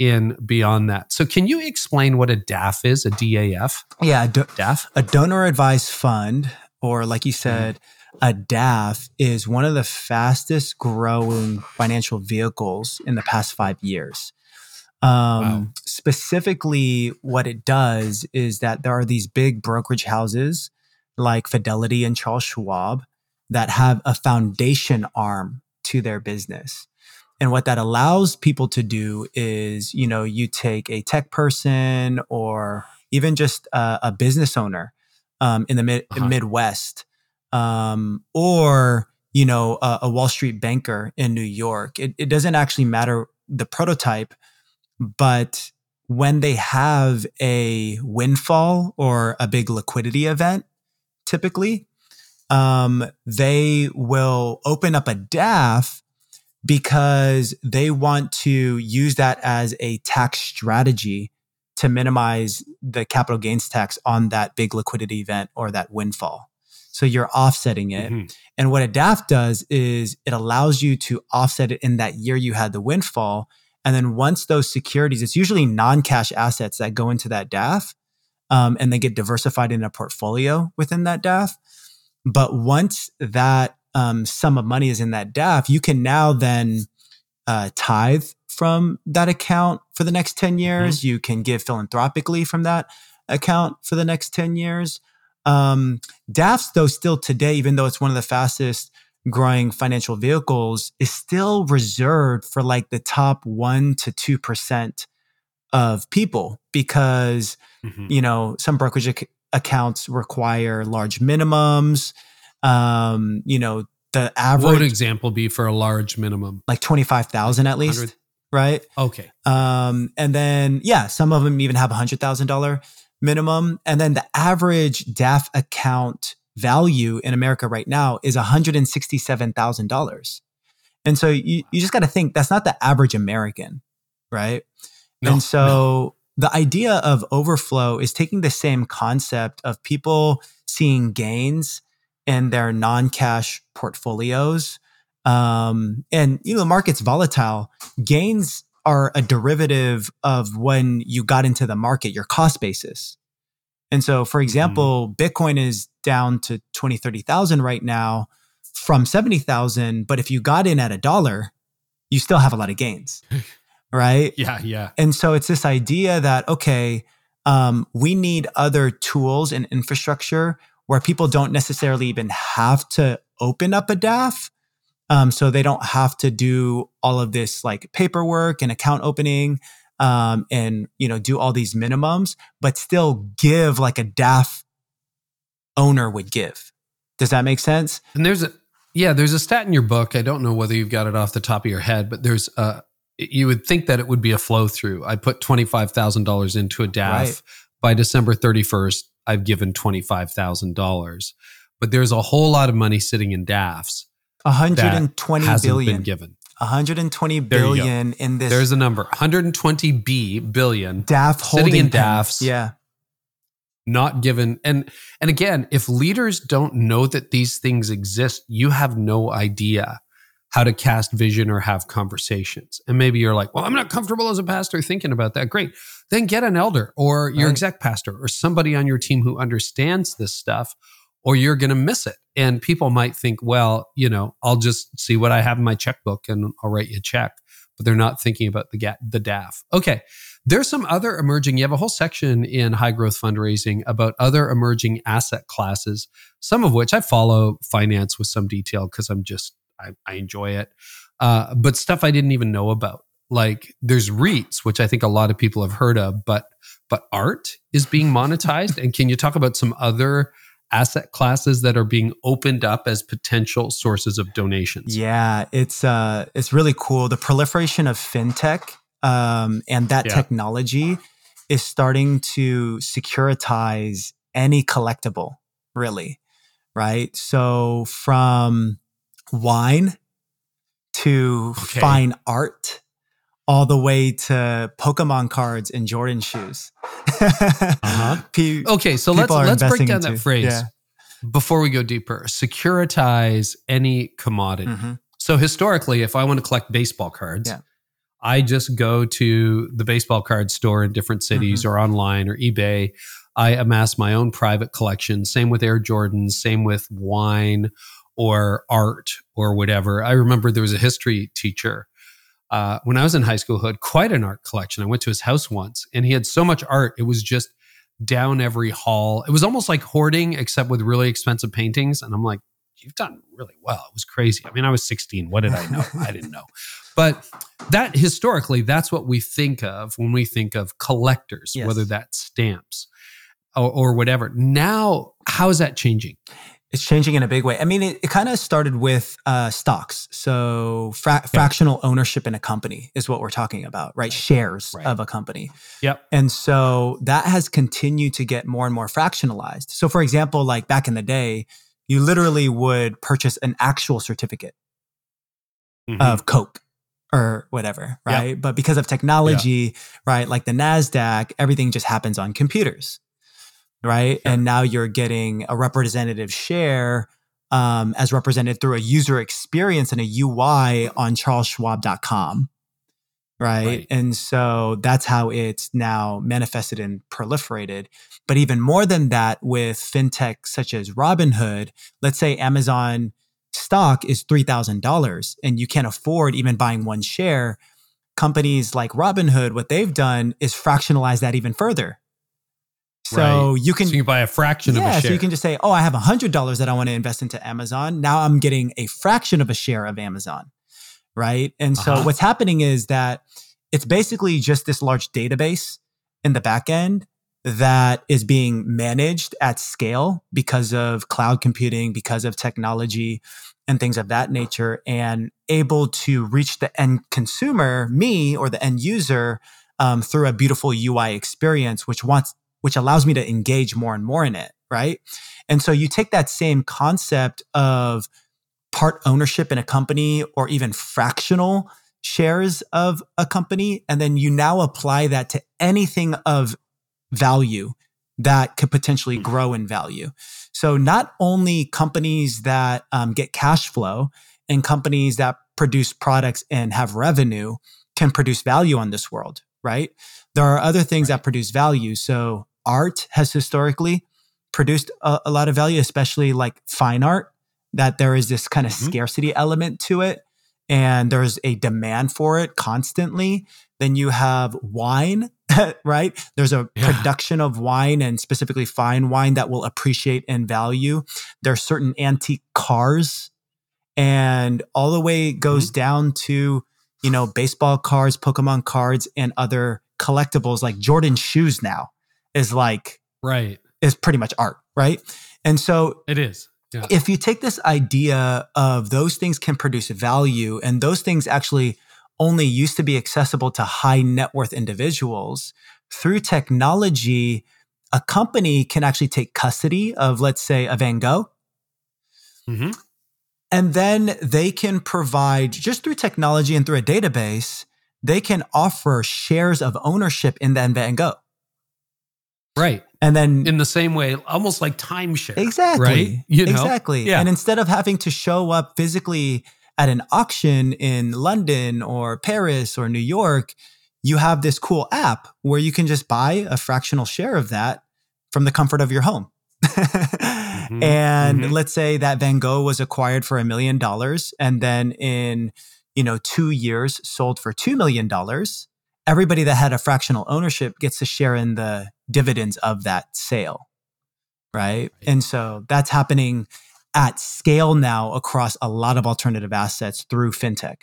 in beyond that. So can you explain what a DAF is, a DAF? Yeah, a do- DAF. A donor advised fund, or like you said, mm-hmm. a DAF is one of the fastest growing financial vehicles in the past five years. Um, wow. Specifically, what it does is that there are these big brokerage houses like Fidelity and Charles Schwab that have a foundation arm to their business. And what that allows people to do is, you know, you take a tech person or even just a, a business owner um, in the mid- uh-huh. Midwest, um, or you know, a, a, Wall Street banker in New York. It, it doesn't actually matter the prototype, but when they have a windfall or a big liquidity event, typically, um, they will open up a DAF because they want to use that as a tax strategy to minimize the capital gains tax on that big liquidity event or that windfall. So you're offsetting it. Mm-hmm. And what a DAF does is it allows you to offset it in that year you had the windfall. And then once those securities, it's usually non cash assets that go into that DAF um, and they get diversified in a portfolio within that DAF. But once that um, sum of money is in that DAF, you can now then uh, tithe from that account for the next 10 years. Mm-hmm. You can give philanthropically from that account for the next 10 years. Um, DAFs, though, still today, even though it's one of the fastest growing financial vehicles, is still reserved for like the top 1% to 2% of people because mm-hmm. you know some brokerage accounts require large minimums um you know the average what would example be for a large minimum? Like 25000 at least 100? right? Okay. Um and then yeah some of them even have a hundred thousand dollar minimum. And then the average daf account value in america right now is $167000 and so you, you just got to think that's not the average american right? No, and so. The idea of overflow is taking the same concept of people seeing gains in their non-cash portfolios. Um, and you know, the market's volatile. Gains are a derivative of when you got into the market, your cost basis. And so, for mm-hmm. example, mm. Bitcoin is down to 20, 30,000 right now from 70,000. But if you got in at a dollar, you still have a lot of gains. right? Yeah, yeah. And so it's this idea that, okay, um, we need other tools and infrastructure where people don't necessarily even have to open up a DAF. Um, so they don't have to do all of this like paperwork and account opening um, and you know do all these minimums, but still give like a DAF owner would give. Does that make sense? And there's a yeah, there's a stat in your book. I don't know whether you've got it off the top of your head, but there's a you would think that it would be a flow through. I put $25,000 into a DAF. Right. By December 31st, I've given $25,000. But there's a whole lot of money sitting in DAFs. 120 billion been given. 120 billion in this. There's a number. 120 B billion. DAF sitting in DAFs. Yeah. Not given. And and again, if leaders don't know that these things exist, you have no idea how to cast vision or have conversations. And maybe you're like, well, I'm not comfortable as a pastor thinking about that. Great. Then get an elder or your right. exec pastor or somebody on your team who understands this stuff, or you're going to miss it. And people might think, well, you know, I'll just see what I have in my checkbook and I'll write you a check. but they're not thinking about the ga- the DAF. Okay. There's some other emerging, you have a whole section in high growth fundraising about other emerging asset classes, some of which I follow finance with some detail because I'm just, I, I enjoy it. Uh, but stuff I didn't even know about. Like there's REITs, which I think a lot of people have heard of, but but art is being monetized. and can you talk about some other asset classes that are being opened up as potential sources of donations? Yeah, it's uh, it's really cool. The proliferation of fintech um, and that yeah. technology is starting to securitize any collectible, really, right? So from wine to okay. fine art all the way to Pokemon cards and Jordan shoes. uh-huh. P- okay, so let's let's break down into, that phrase yeah. before we go deeper. Securitize any commodity. Mm-hmm. So historically, if I want to collect baseball cards, yeah. I just go to the baseball card store in different cities mm-hmm. or online or eBay. I amass my own private collection. Same with Air Jordans. Same with wine or art or whatever. I remember there was a history teacher uh, when I was in high school who had quite an art collection. I went to his house once and he had so much art, it was just down every hall. It was almost like hoarding, except with really expensive paintings. And I'm like, you've done really well. It was crazy. I mean, I was 16. What did I know? I didn't know. But that historically, that's what we think of when we think of collectors, yes. whether that's stamps or, or, whatever. Now, how is that changing? It's changing in a big way. I mean, it, it kind of started with uh, stocks. So fra- yeah. fractional ownership in a company is what we're talking about, right? Shares right. of a company. Yep. And so that has continued to get more and more fractionalized. So, for example, like back in the day, you literally would purchase an actual certificate mm-hmm. of Coke or whatever, right? Yep. But because of technology, yeah. right, like the NASDAQ, everything just happens on computers right? And now you're getting a representative share um, as represented through a user experience and a UI on charlesschwab.com. Right? right. And so that's how it's now manifested and proliferated. But even more than that, with fintech such as Robinhood, let's say Amazon stock is $3,000 and you can't afford even buying one share. Companies like Robinhood, what they've done is fractionalize that even further so right. you can so you buy a fraction yeah, of a share. So you can just say, oh, I have hundred dollars that I want to invest into Amazon. Now I'm getting a fraction of a share of Amazon. Right. And so uh-huh. what's happening is that it's basically just this large database in the back end that is being managed at scale because of cloud computing, because of technology and things of that nature, and able to reach the end consumer, me or the end user, um, through a beautiful UI experience, which wants which allows me to engage more and more in it. Right. And so you take that same concept of part ownership in a company or even fractional shares of a company, and then you now apply that to anything of value that could potentially hmm. grow in value. So not only companies that um, get cash flow and companies that produce products and have revenue can produce value on this world, right? There are other things right. that produce value. So art has historically produced a, a, lot of value, especially like fine art, that there is this kind of mm-hmm. scarcity element to it and there's a demand for it constantly. Then you have wine, right? There's a yeah. production of wine and specifically fine wine that will appreciate in value. There are certain antique cars and all the way goes mm-hmm. down to, you know, baseball cards, Pokemon cards, and other collectibles like Jordan shoes now is like right is pretty much art, right? And so it is. Yeah. If you take this idea of those things can produce value and those things actually only used to be accessible to high net worth individuals through technology, a company can actually take custody of, let's say, a Van Gogh. Mm-hmm. And then they can provide, just through technology and through a database, they can offer shares of ownership in that Van Gogh. Right. And then in the same way, almost like timeshare. Exactly. Right. You know? Exactly. Yeah. And instead of having to show up physically at an auction in London or Paris or New York, you have this cool app where you can just buy a fractional share of that from the comfort of your home. mm-hmm. And mm-hmm. let's say that Van Gogh was acquired for a million dollars. And then in you know, two years sold for $2 million, everybody that had a fractional ownership gets to share in the dividends of that sale. Right. And so that's happening at scale now across a lot of alternative assets through fintech.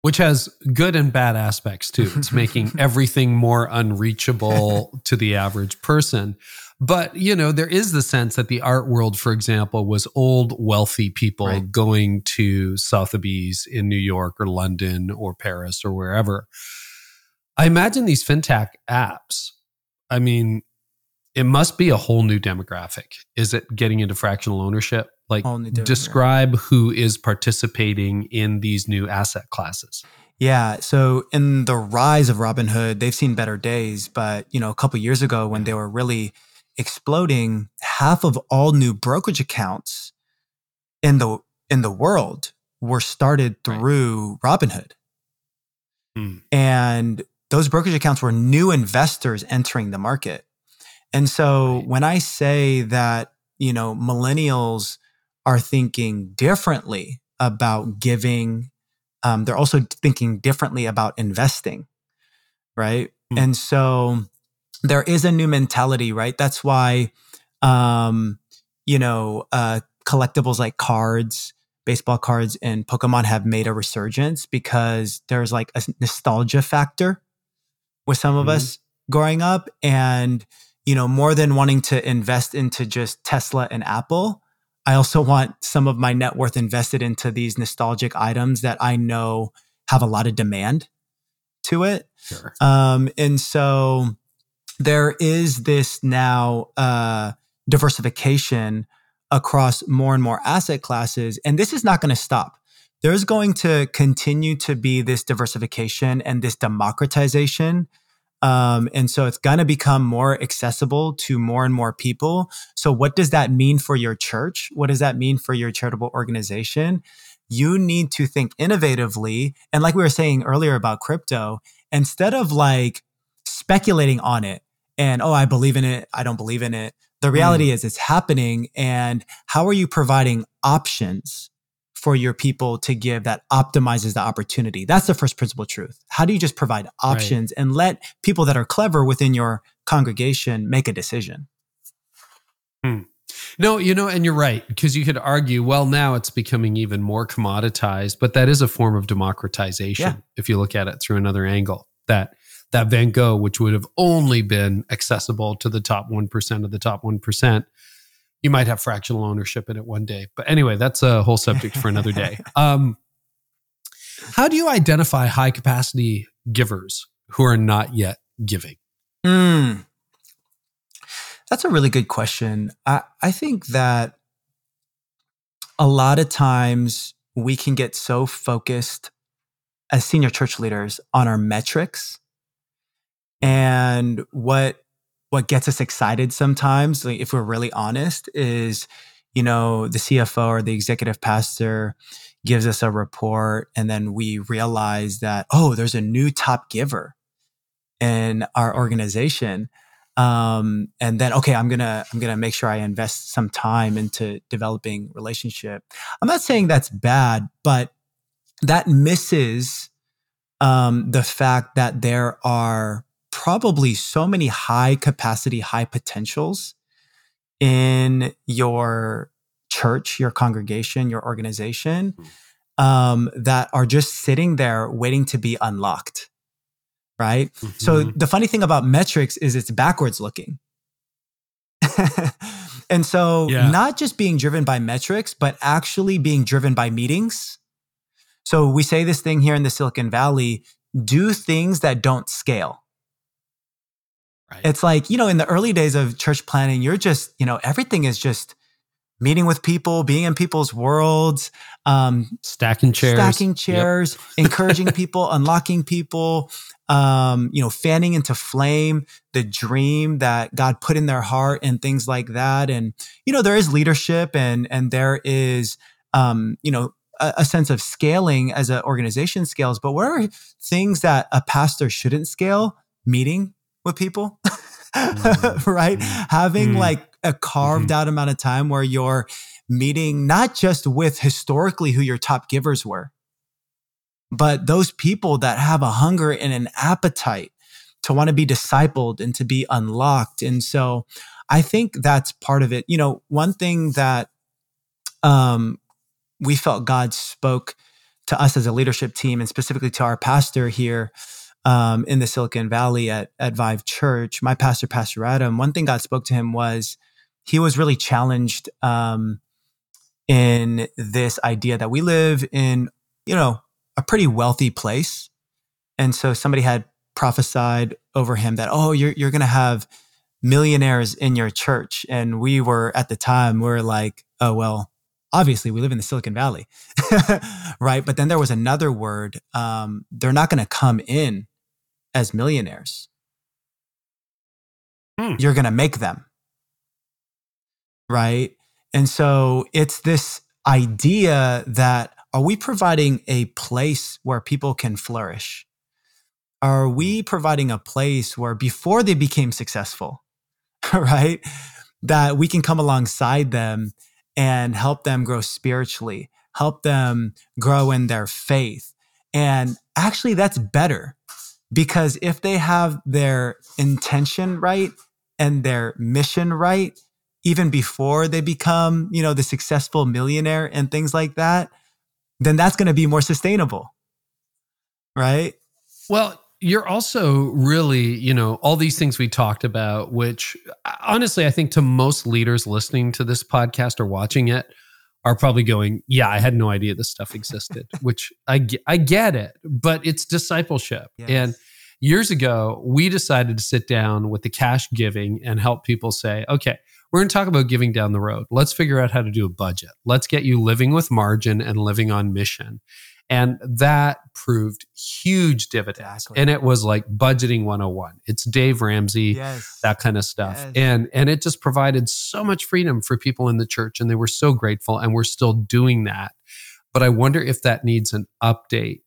Which has good and bad aspects too. It's making everything more unreachable to the average person. But, you know, there is the sense that the art world, for example, was old, wealthy people right. going to Sotheby's in New York or London or Paris or wherever. I imagine these fintech apps, I mean, it must be a whole new demographic. Is it getting into fractional ownership? Like, describe who is participating in these new asset classes. Yeah. So in the rise of Robinhood, they've seen better days. But you know, a couple years ago, when they were really exploding, half of all new brokerage accounts in the in the world were started through right. Robinhood. Hmm. And those brokerage accounts were new investors entering the market. And so right. when I say that, you know, millennials are thinking differently about giving, um, they're also thinking differently about investing. Right. Hmm. And so there is a new mentality, right? That's why, um, you know, uh, collectibles like cards, baseball cards, and Pokemon have made a resurgence because there's like a nostalgia factor with some of mm-hmm. us growing up. And, you know, more than wanting to invest into just Tesla and Apple, I also want some of my net worth invested into these nostalgic items that I know have a lot of demand to it. Sure. Um, and so there is this now uh, diversification across more and more asset classes, and this is not going to stop. There's going to continue to be this diversification and this democratization. Um, and so it's going to become more accessible to more and more people. So, what does that mean for your church? What does that mean for your charitable organization? You need to think innovatively. And like we were saying earlier about crypto, instead of like speculating on it and oh, I believe in it, I don't believe in it. The reality mm. is it's happening. And how are you providing options for your people to give that optimizes the opportunity? That's the first principle truth. How do you just provide options right. and let people that are clever within your congregation make a decision? Hmm. No, you know, and you're right, because you could argue, well, now it's becoming even more commoditized, but that is a form of democratization yeah. if you look at it through another angle. That that Van Gogh, which would have only been accessible to the top 1% of the top 1%, you might have fractional ownership in it one day. But anyway, that's a whole subject for another day. Um, how do you identify high capacity givers who are not yet giving? Mm. That's a really good question. I, I think that a lot of times we can get so focused as senior church leaders on our metrics and what what gets us excited sometimes, like if we're really honest, is you know the CFO or the executive pastor gives us a report, and then we realize that oh, there's a new top giver in our organization. Um, and then okay, I'm gonna I'm gonna make sure I invest some time into developing relationship. I'm not saying that's bad, but that misses um, the fact that there are probably so many high capacity, high potentials in your church, your congregation, your organization hmm. um, that are just sitting there waiting to be unlocked. Right. Mm-hmm. So the funny thing about metrics is it's backwards looking. and so yeah. not just being driven by metrics, but actually being driven by meetings. So we say this thing here in the Silicon Valley do things that don't scale. Right. It's like, you know, in the early days of church planning, you're just, you know, everything is just meeting with people, being in people's worlds, um, stacking chairs, stacking chairs, yep. encouraging people, unlocking people, um, you know, fanning into flame the dream that God put in their heart and things like that. And, you know, there is leadership and, and there is, um, you know, a, a sense of scaling as an organization scales, but what are things that a pastor shouldn't scale? Meeting with people. right? Having mm-hmm. like a carved mm-hmm. out amount of time where you're meeting not just with historically who your top givers were, but those people that have a hunger and an appetite to want to be discipled and to be unlocked. And so I think that's part of it. You know, one thing that um, we felt God spoke to us as a leadership team and specifically to our pastor here um, in the Silicon Valley at, at Vive Church, my pastor, Pastor Adam, one thing God spoke to him was he was really challenged um, in this idea that we live in, you know, a pretty wealthy place. And so somebody had prophesied over him that, oh, you're, you're going to have millionaires in your church. And we were at the time, we are like, oh, well, obviously we live in the Silicon Valley, right? But then there was another word. Um, they're not going to come in as millionaires. Hmm. You're going to make them, right? And so it's this idea that are we providing a place where people can flourish? Are we providing a place where before they became successful, right? That we can come alongside them and help them grow spiritually, help them grow in their faith. And actually, that's better because if they have their intention right and their mission right, even before they become, you know, the successful millionaire and things like that, then that's going to be more sustainable. Right? Well, you're also really, you know, all these things we talked about, which uh, honestly, I think to most leaders listening to this podcast or watching it are probably going, yeah, I had no idea this stuff existed, which I, I get it, but it's discipleship. Yes. And years ago, we decided to sit down with the cash giving and help people say, okay, we're going to talk about giving down the road. Let's figure out how to do a budget. Let's get you living with margin and living on mission. And that proved huge dividends. Exactly. And it was like budgeting 101. It's Dave Ramsey, yes. that kind of stuff. Yes. And and it just provided so much freedom for people in the church and they were so grateful and we're still doing that. But I wonder if that needs an update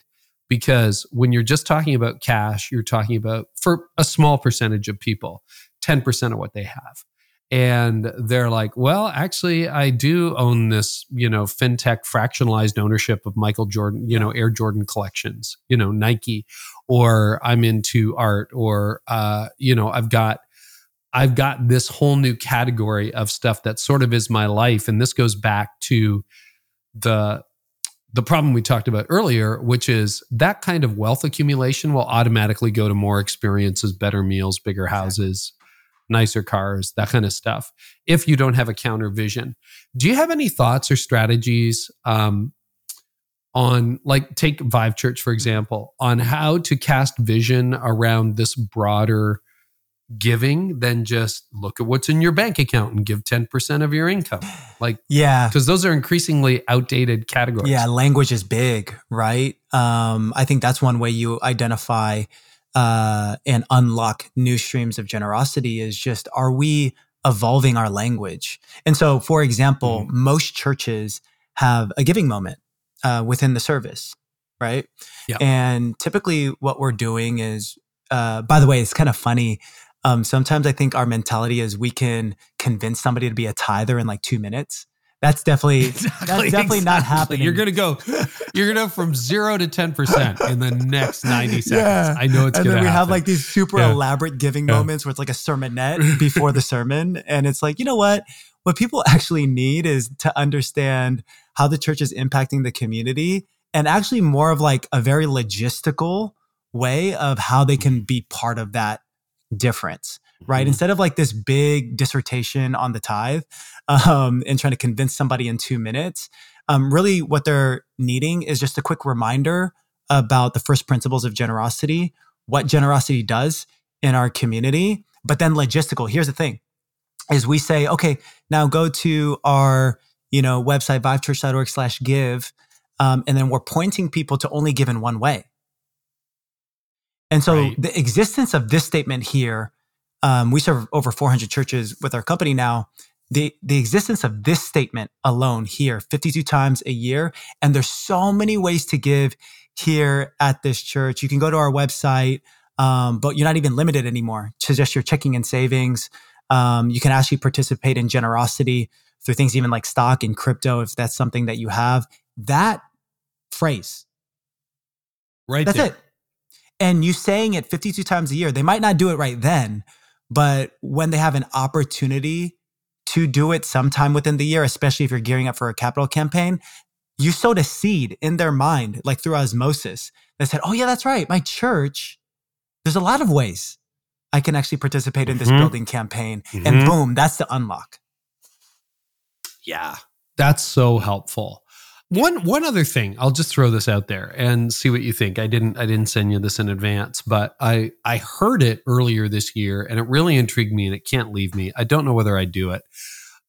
because when you're just talking about cash, you're talking about for a small percentage of people, 10% of what they have and they're like, well, actually, I do own this, you know, fintech fractionalized ownership of Michael Jordan, you know, Air Jordan collections, you know, Nike, or I'm into art, or uh, you know, I've got I've got this whole new category of stuff that sort of is my life, and this goes back to the the problem we talked about earlier, which is that kind of wealth accumulation will automatically go to more experiences, better meals, bigger houses, nicer cars, that kind of stuff, if you don't have a counter vision. Do you have any thoughts or strategies um, on, like, take Vive Church, for example, on how to cast vision around this broader giving than just look at what's in your bank account and give 10% of your income? Like, yeah. Because those are increasingly outdated categories. Yeah, language is big, right? Um, I think that's one way you identify uh, and unlock new streams of generosity is just are we evolving our language? And so, for example, mm-hmm. most churches have a giving moment uh, within the service, right? Yep. And typically, what we're doing is, uh, by the way, it's kind of funny. Um, sometimes I think our mentality is we can convince somebody to be a tither in like two minutes. That's definitely exactly, that's definitely exactly. not happening. You're gonna go, you're gonna from zero to ten percent in the next ninety seconds. Yeah. I know it's and gonna. then we happen. have like these super yeah. elaborate giving yeah. moments where it's like a sermonette before the sermon, and it's like you know what? What people actually need is to understand how the church is impacting the community, and actually more of like a very logistical way of how they can be part of that difference right? Mm-hmm. Instead of like this big dissertation on the tithe um, and trying to convince somebody in two minutes, um, really what they're needing is just a quick reminder about the first principles of generosity, what generosity does in our community, but then logistical. Here's the thing is we say, okay, now go to our, you know, website, vivechurch.org slash give. Um, and then we're pointing people to only give in one way. And so right. the existence of this statement here um, we serve over 400 churches with our company now. The, the existence of this statement alone here 52 times a year and there's so many ways to give here at this church you can go to our website um, but you're not even limited anymore to just your checking and savings um, you can actually participate in generosity through things even like stock and crypto if that's something that you have that phrase Right. That's there. it. And you saying it 52 times a year, they might not do it right then, but when they have an opportunity to do it sometime within the year, especially if you're gearing up for a capital campaign, you sowed a seed in their mind, like through osmosis, that said, Oh, yeah, that's right. My church, there's a lot of ways I can actually participate in this Mhm. building campaign. Mhm. And boom, that's the unlock. Yeah. That's so helpful. One one other thing, I'll just throw this out there and see what you think. I didn't I didn't send you this in advance, but I I heard it earlier this year and it really intrigued me and it can't leave me. I don't know whether I do it.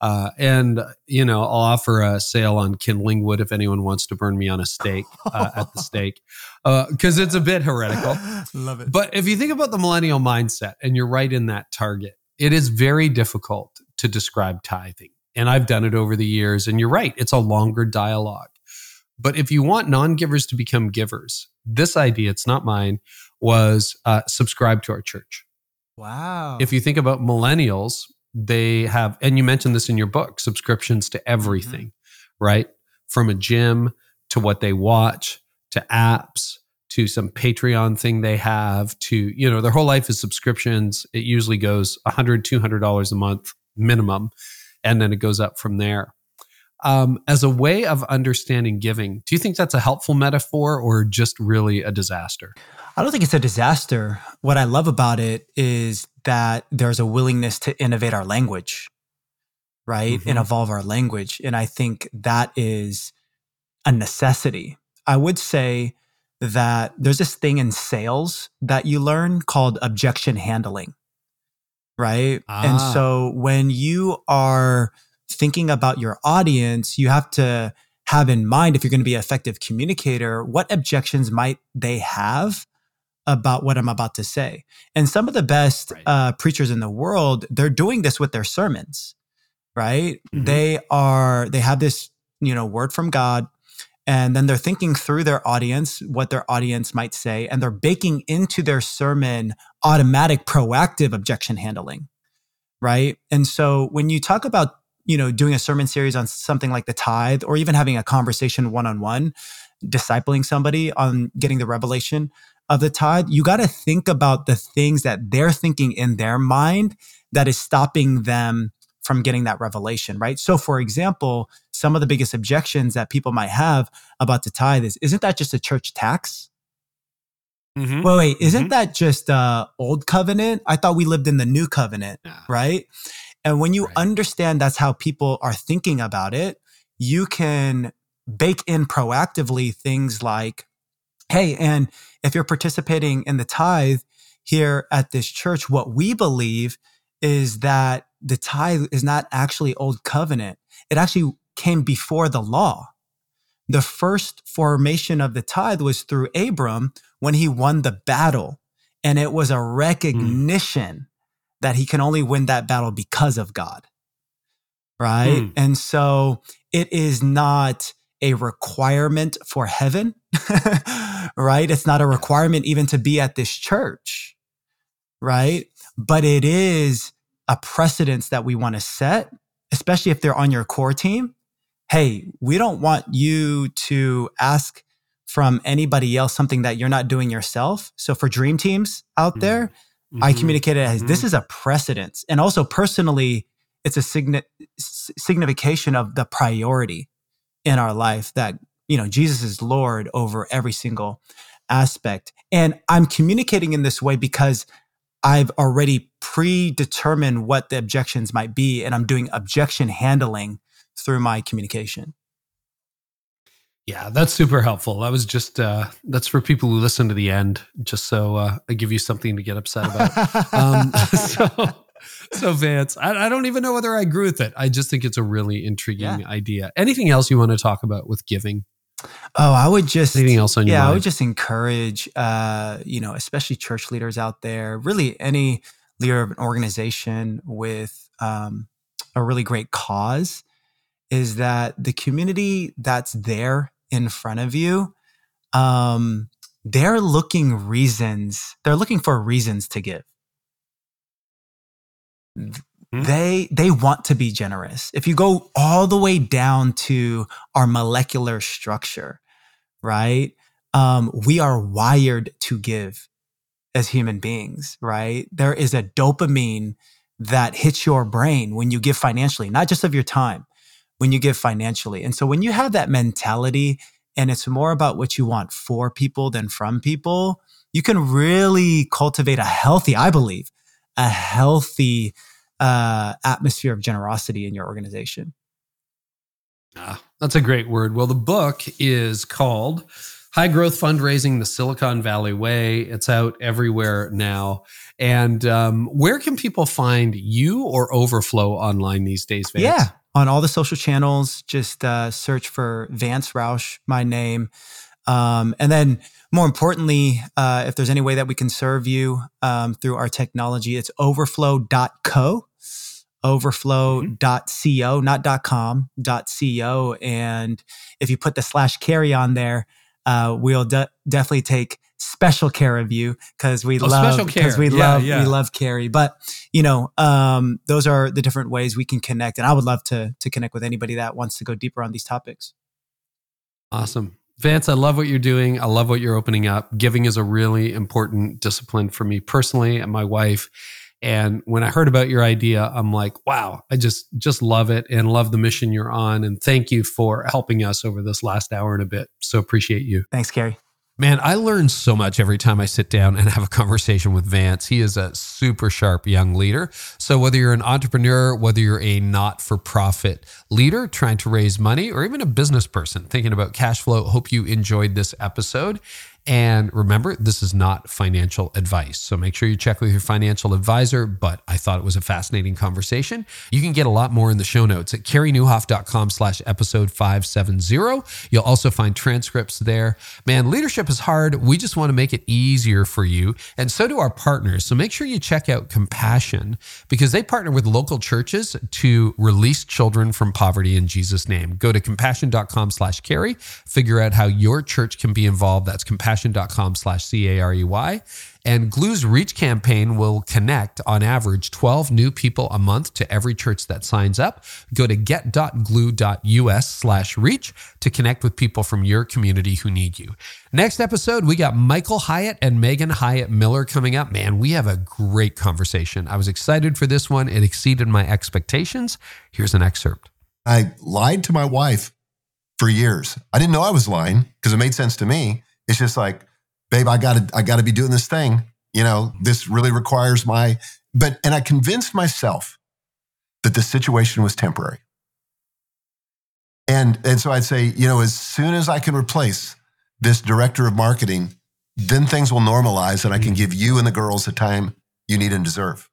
Uh, and you know, I'll offer a sale on kindling wood if anyone wants to burn me on a stake uh, at the stake, because it's a bit heretical. Love it. But if you think about the millennial mindset, and you're right in that target, it is very difficult to describe tithing. And I've done it over the years. And you're right, it's a longer dialogue. But if you want non givers to become givers, this idea, it's not mine, was uh, subscribe to our church. wow. If you think about millennials, they have, and you mentioned this in your book, subscriptions to everything, right? From a gym to what they watch to apps to some Patreon thing they have to, you know, their whole life is subscriptions. It usually goes $100, $200 a month minimum, and then it goes up from there. Um, as a way of understanding giving, do you think that's a helpful metaphor or just really a disaster? I don't think it's a disaster. What I love about it is that there's a willingness to innovate our language, right? And Mhm. evolve our language. And I think that is a necessity. I would say that there's this thing in sales that you learn called objection handling, right? And Ah. so when you are thinking about your audience, you have to have in mind if you're going to be an effective communicator, what objections might they have about what I'm about to say? And some of the best Right. uh, preachers in the world, they're doing this with their sermons, right? Mhm. They are, they have this, you know, word from God. And then they're thinking through their audience, what their audience might say, and they're baking into their sermon automatic proactive objection handling, right? And so when you talk about you know doing a sermon series on something like the tithe or even having a conversation one-on-one discipling somebody on getting the revelation of the tithe you got to think about the things that they're thinking in their mind that is stopping them from getting that revelation right so for example some of the biggest objections that people might have about the tithe is isn't that just a church tax Mm-hmm. wait wait isn't Mhm. that just uh old covenant i thought we lived in the new covenant right? And when you Right. understand that's how people are thinking about it, you can bake in proactively things like, hey, and if you're participating in the tithe here at this church, what we believe is that the tithe is not actually old covenant. It actually came before the law. The first formation of the tithe was through Abram when he won the battle. And it was a recognition that he can only win that battle because of God. Right. Hmm. And so it is not a requirement for heaven, right? It's not a requirement even to be at this church, right? But it is a precedence that we want to set, especially if they're on your core team. Hey, we don't want you to ask from anybody else something that you're not doing yourself. So for dream teams out Hmm. there, I Mhm. communicate it as this Mhm. is a precedence. And also personally, it's a signi- s- signification of the priority in our life that, you know, Jesus is Lord over every single aspect. And I'm communicating in this way because I've already predetermined what the objections might be. And I'm doing objection handling through my communication. Yeah, that's super helpful. That was just uh that's for people who listen to the end, just so uh, I give you something to get upset about. um, so, so Vance, I, I don't even know whether I agree with it. I just think it's a really intriguing Yeah. idea. Anything else you want to talk about with giving? Oh, I would just Anything else on your yeah, I would just encourage, uh, you know, especially church leaders out there, really any leader of an organization with um, a really great cause, is that the community that's there in front of you, um, they're looking reasons, they're looking for reasons to give. Hmm. They they want to be generous. If you go all the way down to our molecular structure, right? um, we are wired to give as human beings, right? There is a dopamine that hits your brain when you give financially, not just of your time, when you give financially. And so when you have that mentality and it's more about what you want for people than from people, you can really cultivate a healthy, I believe, a healthy uh, atmosphere of generosity in your organization. Ah, that's a great word. Well, the book is called High Growth Fundraising the Silicon Valley Way. It's out everywhere now. And um, where can people find you or Overflow online these days, Vance? Yeah, on all the social channels, just uh, search for Vance Roush, my name. Um, and then, more importantly, uh, if there's any way that we can serve you um, through our technology, it's overflow.co overflow.co, not .com, .co. And if you put the slash carey on there, uh, we'll de- definitely take special care of you because we oh, love because we yeah, love yeah. we love Carey. But you know, um, those are the different ways we can connect, and I would love to to connect with anybody that wants to go deeper on these topics. Awesome. Vance, I love what you're doing. I love what you're opening up. Giving is a really important discipline for me personally and my wife. And when I heard about your idea, I'm like, wow, I just just love it and love the mission you're on. And thank you for helping us over this last hour and a bit. So appreciate you. Thanks, Carey. Man, I learn so much every time I sit down and have a conversation with Vance. He is a super sharp young leader. So, whether you're an entrepreneur, whether you're a not for profit leader trying to raise money, or even a business person thinking about cash flow, hope you enjoyed this episode. And remember, this is not financial advice. So make sure you check with your financial advisor. But I thought it was a fascinating conversation. You can get a lot more in the show notes at careynieuwhof.com slash episode 570. You'll also find transcripts there. Man, leadership is hard. We just want to make it easier for you. And so do our partners. So make sure you check out Compassion because they partner with local churches to release children from poverty in Jesus' name. Go to compassion.com slash carey, Figure out how your church can be involved. That's compassion compassion.com slash C-A-R-E-Y. And Glue's Reach campaign will connect on average 12 new people a month to every church that signs up. Go to get.glue.us slash reach to connect with people from your community who need you. Next episode, we got Michael Hyatt and Megan Hyatt Miller coming up. Man, we have a great conversation. I was excited for this one. It exceeded my expectations. Here's an excerpt. I lied to my wife for years. I didn't know I was lying because it made sense to me. It's just like, babe, I gotta, I gotta be doing this thing. You know, this really requires my, but, and I convinced myself that the situation was temporary. And, and so I'd say, you know, as soon as I can replace this director of marketing, then things will normalize and I can mm. give you and the girls the time you need and deserve.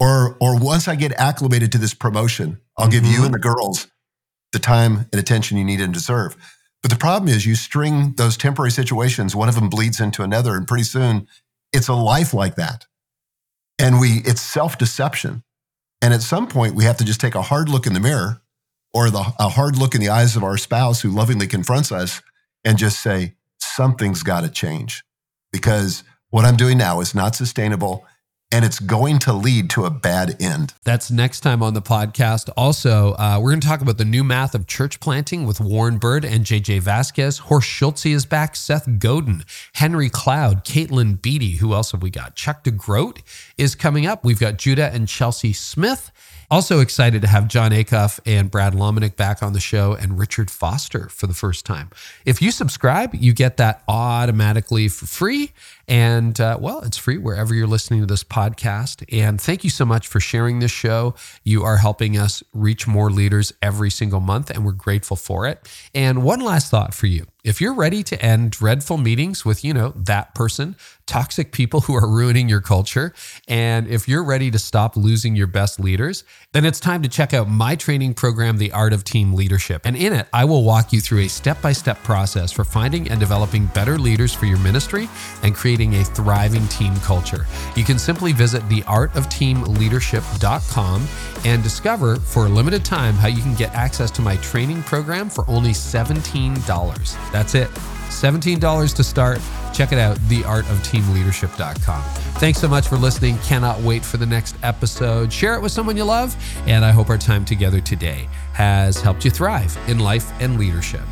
Or, or once I get acclimated to this promotion, I'll give mm-hmm. you and the girls the time and attention you need and deserve. But the problem is you string those temporary situations, one of them bleeds into another, and pretty soon it's a life like that. And we it's self-deception. And at some point we have to just take a hard look in the mirror or the, a hard look in the eyes of our spouse who lovingly confronts us and just say, something's got to change because what I'm doing now is not sustainable and it's going to lead to a bad end. That's next time on the podcast. Also, uh, we're going to talk about the new math of church planting with Warren Bird and JJ Vasquez. Horst Schulze is back, Seth Godin, Henry Cloud, Caitlin Beatty. Who else have we got? Chuck DeGroat is coming up. We've got Judah and Chelsea Smith. Also excited to have Jon Acuff and Brad Lomenick back on the show and Richard Foster for the first time. If you subscribe, you get that automatically for free. And uh, well, it's free wherever you're listening to this podcast. And thank you so much for sharing this show. You are helping us reach more leaders every single month, and we're grateful for it. And one last thought for you if you're ready to end dreadful meetings with, you know, that person, toxic people who are ruining your culture, and if you're ready to stop losing your best leaders, then it's time to check out my training program, The Art of Team Leadership. And in it, I will walk you through a step by step process for finding and developing better leaders for your ministry and creating a thriving team culture. You can simply visit theartofteamleadership.com and discover for a limited time how you can get access to my training program for only $17. That's it. $17 to start. Check it out, theartofteamleadership.com. Thanks so much for listening. Cannot wait for the next episode. Share it with someone you love. And I hope our time together today has helped you thrive in life and leadership.